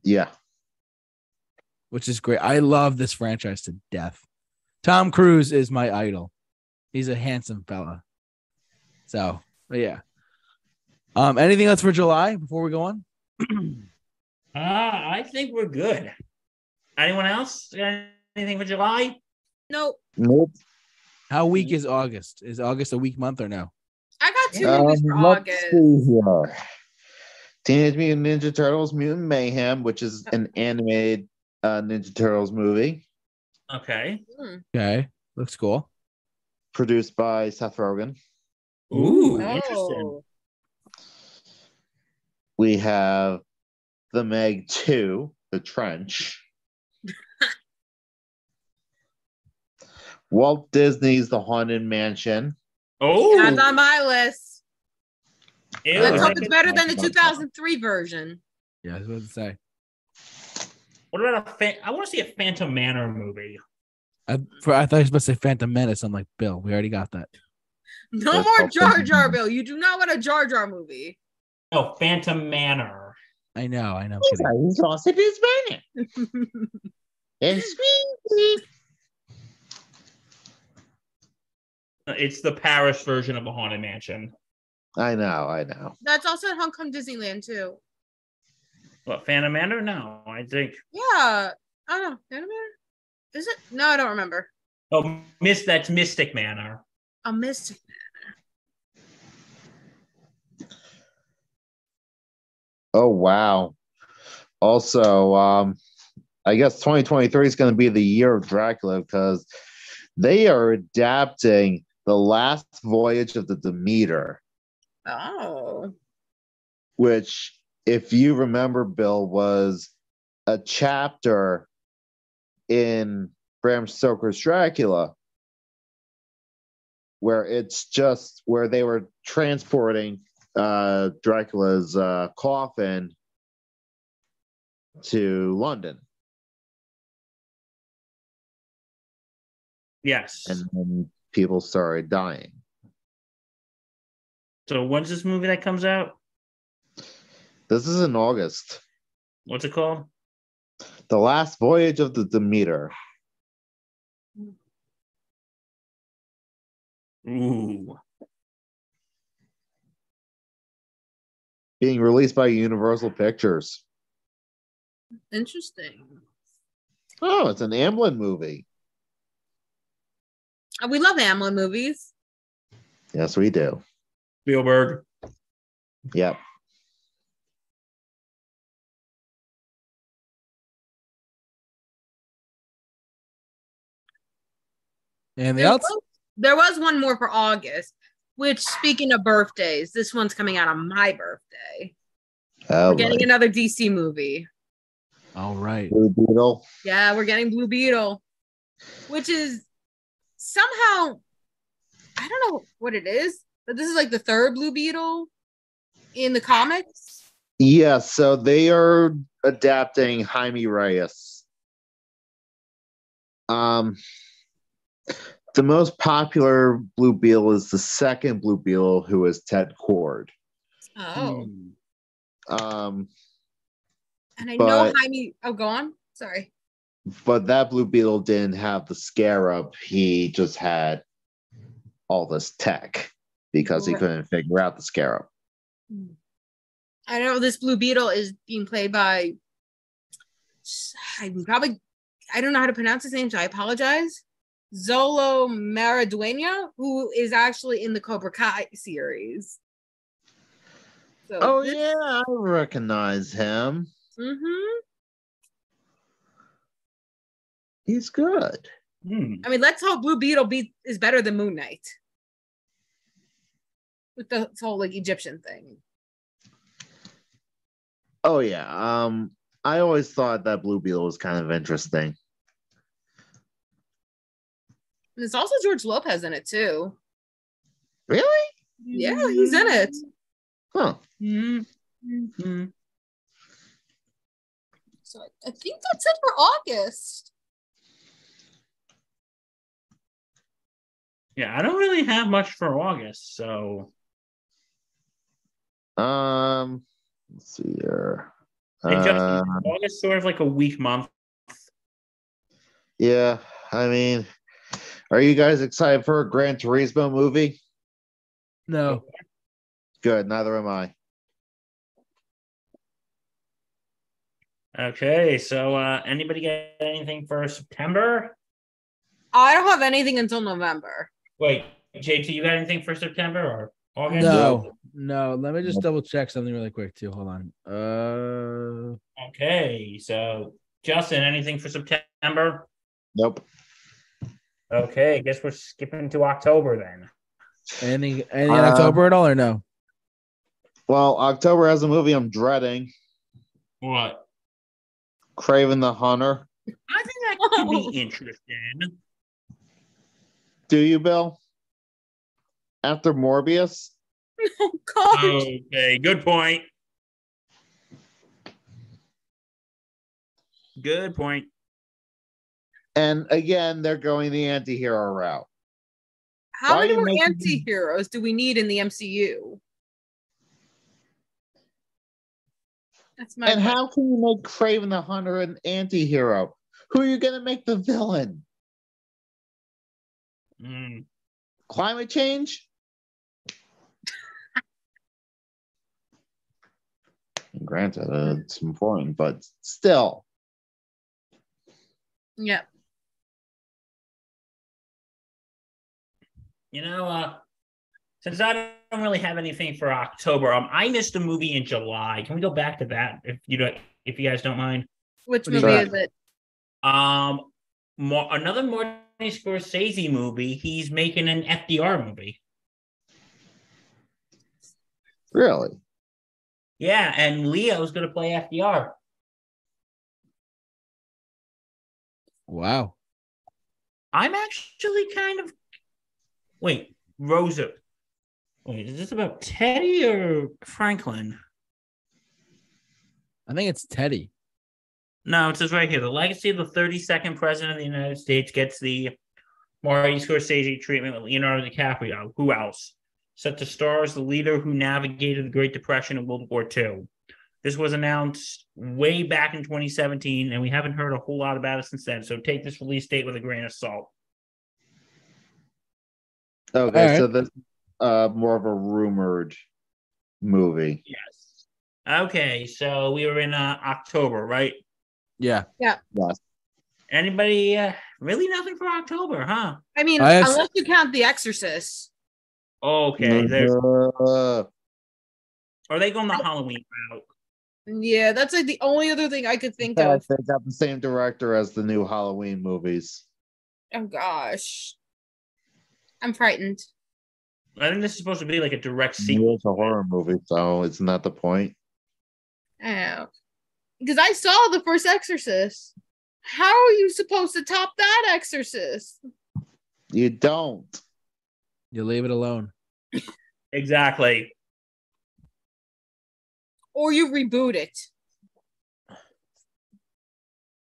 Yeah, which is great. I love this franchise to death. Tom Cruise is my idol. He's a handsome fella. So, but yeah. Um, anything else for July before we go on? Ah, I think we're good. Anyone else? Got anything for July? Nope. nope. How weak is August? Is August a weak month or no? I got two Um, movies for let's August. see here. Teenage Mutant Ninja Turtles: Mutant Mayhem, which is an animated uh, Ninja Turtles movie Okay. Hmm. Okay, looks cool. produced by Seth Rogen. Ooh, Oh. interesting. We have The Meg 2, The Trench. Walt Disney's The Haunted Mansion. Oh, That's on my list. Ew, Let's hope it's better than the 2003 version. Yeah, I was about to say. What about a fan? I want to see a Phantom Manor movie. I, for, I thought you were supposed to say Phantom Menace. I'm like, Bill, we already got that. No That's more Jar Jar Bill. You do not want a Jar Jar movie. Oh, Phantom Manor. I know, I know. I'm kidding. He's lost in his manor. And sweet. It's the Paris version of a Haunted Mansion. I know, I know. That's also at Hong Kong Disneyland too. What Phantom Manor? No, I think. Yeah. I don't know. Phantom Manor? Is it? No, I don't remember. Oh, Miss. That's Mystic Manor. A Mystic. Oh wow. Also, um, I guess 2023 is going to be the year of Dracula because they are adapting the last voyage of the Demeter, Oh. which, if you remember, Bill, was a chapter in Bram Stoker's Dracula, where it's just where they were transporting uh, Dracula's uh, coffin to London. Yes. and then people started dying. so when's this movie that comes out? This is in August. What's it called? The last voyage of the Demeter. Ooh. Being released by Universal Pictures. Interesting. Oh, it's an Amblin movie. Uh, We love Amblin movies. Yes, we do. Spielberg. Yep. Anything There else? was, there was one more for August, which, speaking of birthdays, this one's coming out on my birthday. Oh, We're getting my. another DC movie. All right. Blue Beetle. Yeah, we're getting Blue Beetle, which is somehow, I don't know what it is, but this is like the third Blue Beetle in the comics. Yeah, so they are adapting Jaime Reyes. Um, the most popular Blue Beetle is the second Blue Beetle, who is Ted Kord. Oh, Hmm. Um, and I know but- Jaime. Oh, go on. Sorry. but that Blue Beetle didn't have the scarab. He just had all this tech because he couldn't figure out the scarab. I know this Blue Beetle is being played by. I probably I don't know how to pronounce his name, so I apologize. Xolo Maridueña, who is actually in the Cobra Kai series. So Oh this- yeah, I recognize him. Mm-hmm. He's good. Hmm. I mean, let's hope Blue Beetle be is better than Moon Knight. With the whole like Egyptian thing. Oh yeah. Um, I always thought that Blue Beetle was kind of interesting. And there's also George Lopez in it too. Really? Yeah, he's in it. Huh. Mm-hmm. So I- I think that's it for August. Yeah, I don't really have much for August, so Um, let's see here. Hey, Justin, Uh, August sort of like a weak month. yeah, I mean, are you guys excited for a Gran Turismo movie? No. Good. Neither am I. Okay, so uh anybody get anything for September? I don't have anything until November. Wait, JT, you got anything for September or August? No. No. Let me just double check something really quick too. Hold on. Uh Okay, so Justin, anything for September? Nope. Okay, I guess we're skipping to October then. Any anything in Uh, October at all or no? Well, October has a movie I'm dreading. What? Kraven the Hunter. I think that could be interesting. Do you, Bill? After Morbius? Oh God. Okay, good point. Good point. And again, they're going the anti-hero route. How why many are more making- anti-heroes do we need in the MCU? That's my and question. how can you make Kraven the Hunter an anti-hero? Who are you going to make the villain? Mm, Climate change? Granted, uh, it's important, but still. Yeah. You know, uh, since I don't really have anything for October, um, I missed a movie in July. Can we go back to that if you don't, if you guys don't mind? Which What do you movie got? is it? Um, more, another Martin Scorsese movie. He's making an FDR movie. Really? Yeah, and Leo's gonna play FDR. Wow. I'm actually kind of wait, Rosa. Wait, is this about Teddy or Franklin? I think it's Teddy. No, it says right here: the legacy of the 32nd president of the United States gets the Marty Scorsese treatment with Leonardo DiCaprio. Who else? Set to star as the leader who navigated the Great Depression and World War II. This was announced way back in 2017, and we haven't heard a whole lot about it since then. So take this release date with a grain of salt. Okay, All so this uh more of a rumored movie. Yes. Okay, so we were in uh, October, right? Yeah. Yeah. Yes. Anybody? Uh, really nothing for October, huh? I mean, I have- unless you count The Exorcist. Okay. Uh, Are they going the Halloween route? Yeah, that's like the only other thing I could think yeah, of. they got the same director as the new Halloween movies. Oh gosh. I'm frightened. I think this is supposed to be like a direct sequel. It's a horror movie, so isn't that the point? Oh. Because I saw the first Exorcist. How are you supposed to top that Exorcist? You don't. You leave it alone. Exactly. Or you reboot it.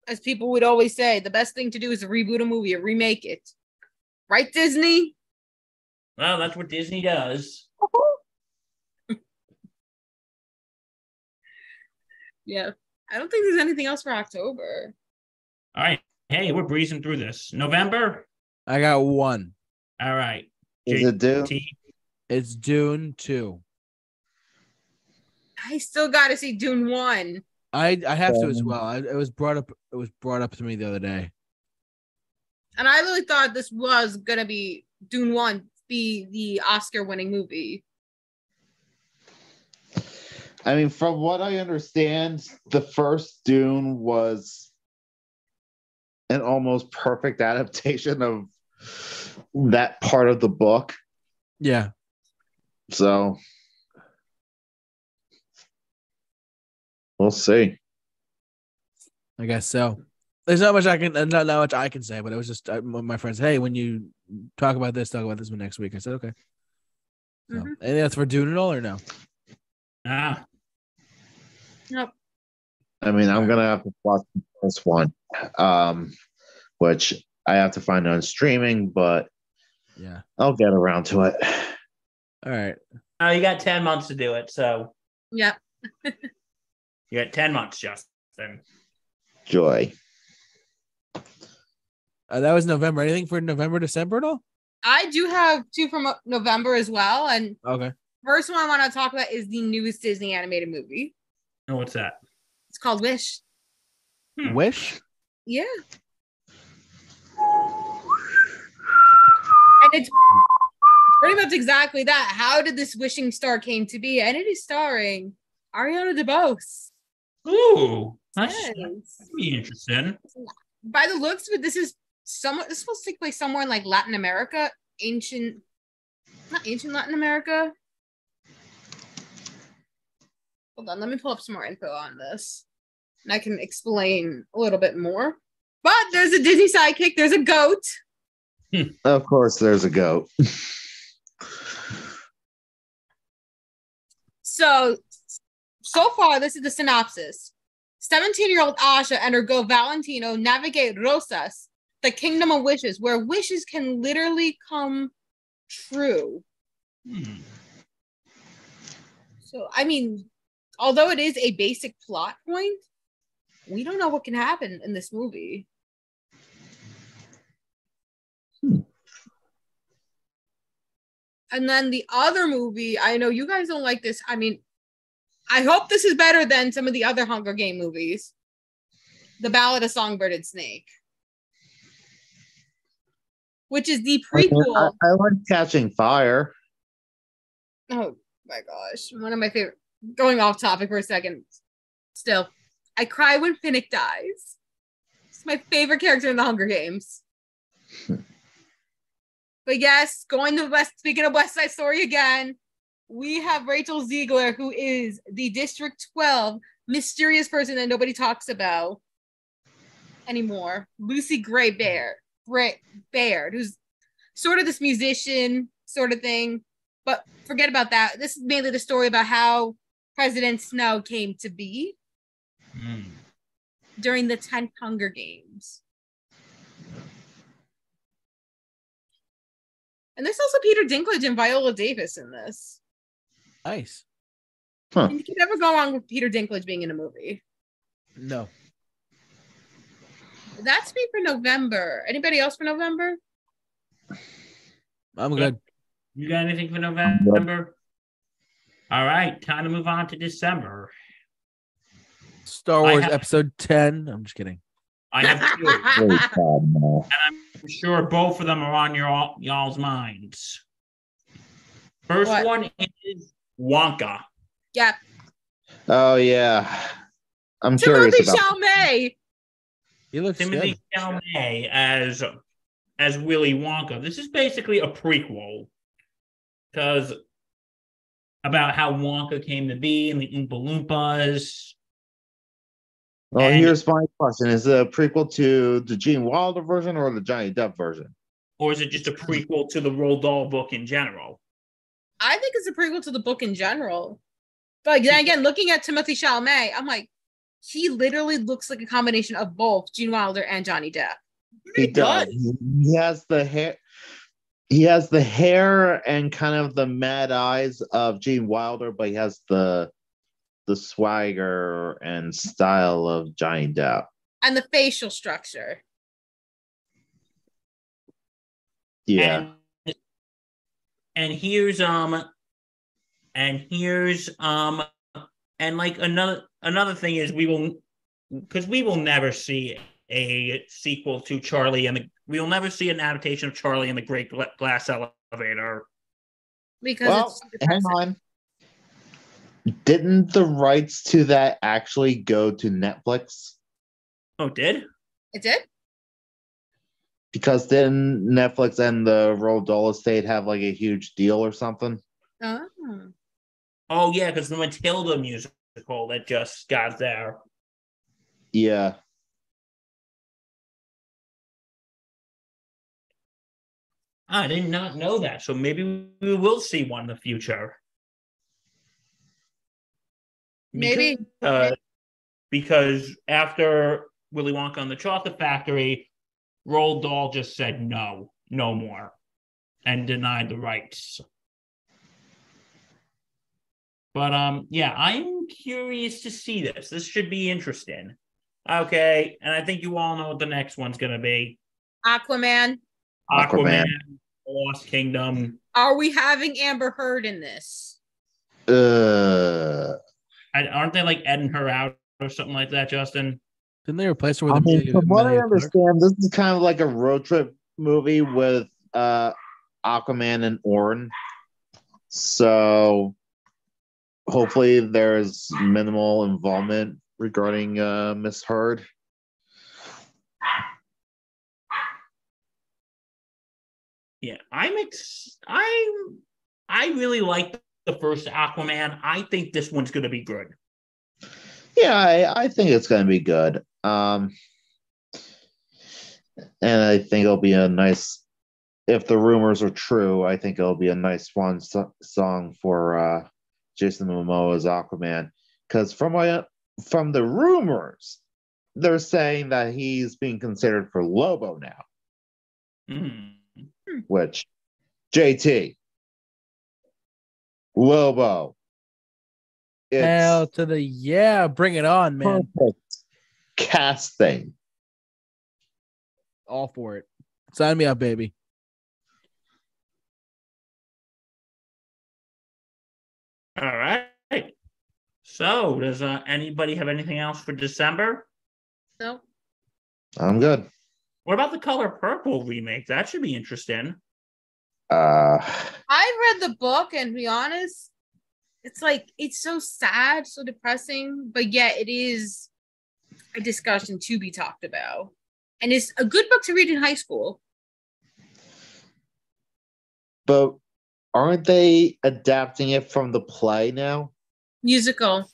As people would always say, the best thing to do is to reboot a movie or remake it. Right, Disney? Well, that's what Disney does. Yeah. I don't think there's anything else for October. All right. Hey, we're breezing through this. November. I got one. All right. Is it due? T. It's Dune 2. I still got to see Dune one. I I have to as Um, well. I, it was brought up it was brought up to me the other day. And I really thought this was gonna be Dune One be the Oscar winning movie. I mean, from what I understand, the first Dune was an almost perfect adaptation of that part of the book. Yeah. So we'll see. I guess so. There's not much I can not, not much I can say, but it was just uh, my friends. Hey, when you talk about this, talk about this one next week. I said okay. So, Mhm. anything else for doing it all or no? Ah, Nope. I mean, I'm gonna have to watch this one, um, which I have to find on streaming, but Yeah. I'll get around to it. All right. oh, you got ten months to do it, so Yeah. you got ten months, Justin. Joy. Uh, that was November. Anything for November, December at all? I do have two from November as well. And Okay. first one I want to talk about is the newest Disney animated movie. Oh, what's that? It's called Wish. Hmm. Wish. Yeah. And it's pretty much exactly that. How did this wishing star came to be? And it is starring Ariana DeBose. Ooh, that's Yes. that'd be interesting. By the looks of it, this is somewhat this is supposed to take place somewhere in like Latin America, ancient not ancient Latin America. Hold on, let me pull up some more info on this. And I can explain a little bit more. But there's a Disney sidekick, there's a goat. Hmm. Of course, there's a goat. So, so far, this is the synopsis. 17 year old Asha and her goat Valentino navigate Rosas, the kingdom of wishes, where wishes can literally come true. Hmm. So, I mean, although it is a basic plot point, we don't know what can happen in this movie. And then the other movie, I know you guys don't like this. I mean, I hope this is better than some of the other Hunger Game movies. The Ballad of Songbird and Snake, which is the I, prequel. I like catching fire. Oh my gosh, one of my favorite. Going off topic for a second. Still, I cry when Finnick dies. It's my favorite character in the Hunger Games. Hmm. but yes, going to West. Speaking of West Side Story again, we have Rachel Zegler, who is the District 12 mysterious person that nobody talks about anymore. Lucy Gray Bear, Gray Baird, who's sort of this musician sort of thing. But forget about that. This is mainly the story about how President Snow came to be Hmm. during the 10th Hunger Games. And there's also Peter Dinklage and Viola Davis in this. Nice. Huh. You can never go wrong with Peter Dinklage being in a movie. No. That's me for November. Anybody else for November? I'm good. You got anything for November? All right, time to move on to December. Star Wars have- Episode 10. I'm just kidding. I have two, Holy and I'm sure both of them are on your y'all's minds. First What? one is Wonka. Yep. Oh yeah, I'm curious Timothée about. Chalamet. He looks Timothée good. Chalamet as as Willy Wonka. This is basically a prequel because about how Wonka came to be and the Oompa Loompas. Well, and- here's my question: Is it a prequel to the Gene Wilder version or the Johnny Depp version? Or is it just a prequel to the Roald Dahl book in general? I think it's a prequel to the book in general. But then again, looking at Timothée Chalamet, I'm like, he literally looks like a combination of both Gene Wilder and Johnny Depp. He does. He he has the hair. He has the hair and kind of the mad eyes of Gene Wilder, but he has the the swagger and style of Johnny Depp. And the facial structure. Yeah. And and here's um and here's um and like another another thing is we will because we will never see a sequel to Charlie and the we will never see an adaptation of Charlie and the Great Glass Elevator. because Well, it's hang on. Didn't the rights to that actually go to Netflix? Oh, did? It did. Because then Netflix and the Roald Dahl estate have like a huge deal or something? Oh. Oh yeah, because the Matilda musical that just got there. Yeah. I did not know that. So maybe we will see one in the future. Maybe. Because, uh, because after Willy Wonka and the Chocolate Factory, Roald Dahl just said no, no more, and denied the rights. But um, yeah, I'm curious to see this. This should be interesting. Okay, and I think you all know what the next one's gonna be. Aquaman. Aquaman. Aquaman, Lost Kingdom. Are we having Amber Heard in this? Uh, aren't they like editing her out or something like that, Justin? Didn't they replace her with I mean, Amelia- from what I understand, this is kind of like a road trip movie with uh, Aquaman and Orin. So hopefully there's minimal involvement regarding uh, Miss Heard. Yeah, I'm ex- I'm I really like the first Aquaman. I think this one's gonna be good. Yeah, I, I think it's going to be good. Um, and I think it'll be a nice, if the rumors are true, I think it'll be a nice one so- song for uh, Jason Momoa's Aquaman. Because from my from the rumors, they're saying that he's being considered for Lobo now, Mhm. which JT Lobo. It's Hell to the yeah, bring it on, man. casting. All for it. Sign me up, baby. All right. So, does uh, anybody have anything else for December? No. I'm good. What about the Color Purple remake? That should be interesting. Uh, I read the book and to be honest, it's like it's so sad, so depressing, but yet it is a discussion to be talked about. And it's a good book to read in high school. but aren't they adapting it from the play now? Musical.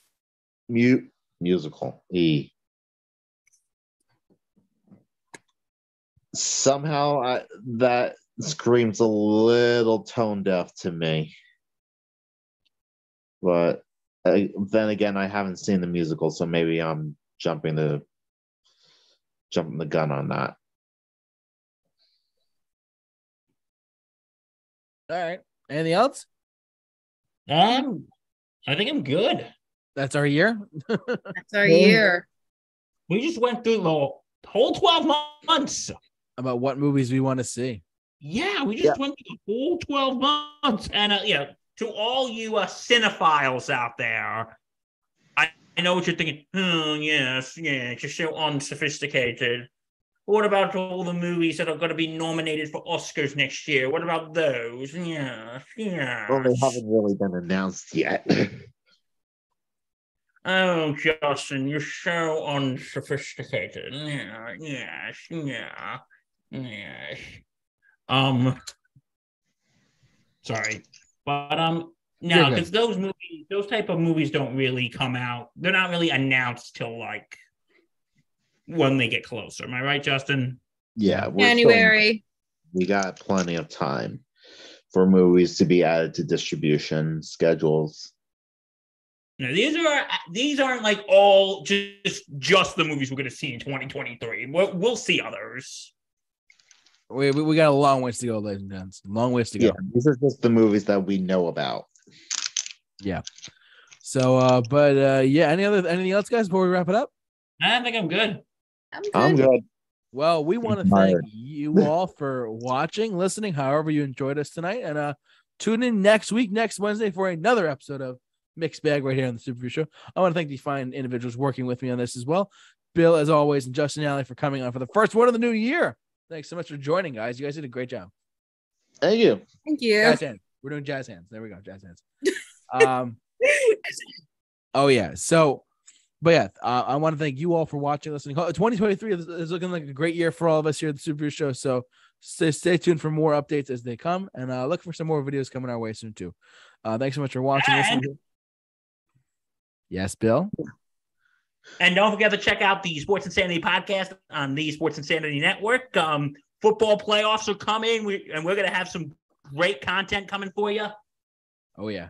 Mute musical. E. Somehow I, that screams a little tone deaf to me. But uh, then again, I haven't seen the musical, so maybe I'm jumping the jumping the gun on that. All right. Anything else? Um, I think I'm good. That's our year. That's our Yeah. year. We just went through the whole 12 months. About what movies we want to see. Yeah, we just went through the whole 12 months. And, uh, yeah, to all you uh, cinephiles out there, I, I know what you're thinking. Oh, yes, yeah, it's just so unsophisticated. What about all the movies that are going to be nominated for Oscars next year? What about those? Yeah, yeah. Well, they haven't really been announced yet. Oh, Justin, you're so unsophisticated. Yeah, yes, yeah, yes. Um, sorry, but um, no, because those movies, those type of movies, don't really come out. They're not really announced till like when they get closer. Am I right, Justin? yeah, we're still- January. we got plenty of time for movies to be added to distribution schedules. No, these are these aren't like all just just the movies we're going to see in 2023. We'll, we'll see others. We, we, we got a long ways to go, ladies and gents. Long ways to go. Yeah, these are just the movies that we know about. Yeah. So, uh, but uh, yeah, any other anything else, guys, before we wrap it up? I think I'm good. I'm good. I'm good. Well, we want to thank you all for watching, listening, however you enjoyed us tonight, and uh, Tune in next week, next Wednesday, for another episode of Mixed Bag right here on the Super Review Show. I want to thank the fine individuals working with me on this as well. Bill, as always, and Justin Allie for coming on for the first one of the new year. Thanks so much for joining, guys. You guys did a great job. Thank you. Thank you. Jazz hands. We're doing jazz hands. There we go. Jazz hands. Um, oh yeah. So, but yeah, uh, I want to thank you all for watching, listening. 2023 is, looking like a great year for all of us here at the Super Show. So stay, stay tuned for more updates as they come, and uh, look for some more videos coming our way soon too. Uh, thanks so much for watching. And- Yes, Bill. And don't forget to check out the Sports Insanity podcast on the Sports Insanity Network. Um, football playoffs are coming, we, and we're going to have some great content coming for you. Oh yeah.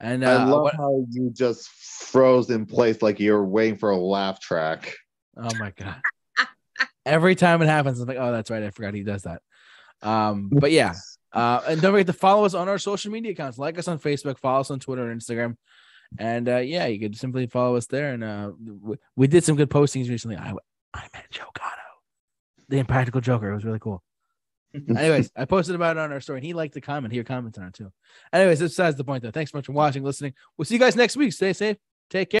And I uh, love what- how you just froze in place like you're waiting for a laugh track. Oh my god. Every time it happens, I'm like, oh, that's right. I forgot he does that. Um, but yeah. Uh, and don't forget to follow us on our social media accounts. Like us on Facebook, follow us on Twitter and Instagram. And uh, yeah, you could simply follow us there. And uh, we, we did some good postings recently. I I met Joe Gatto, the Impractical Joker. It was really cool. Anyways, I posted about it on our story, and he liked the comment. He commented on it too. Anyways, that's besides the point, though. Thanks so much for watching, listening. We'll see you guys next week. Stay safe. Take care.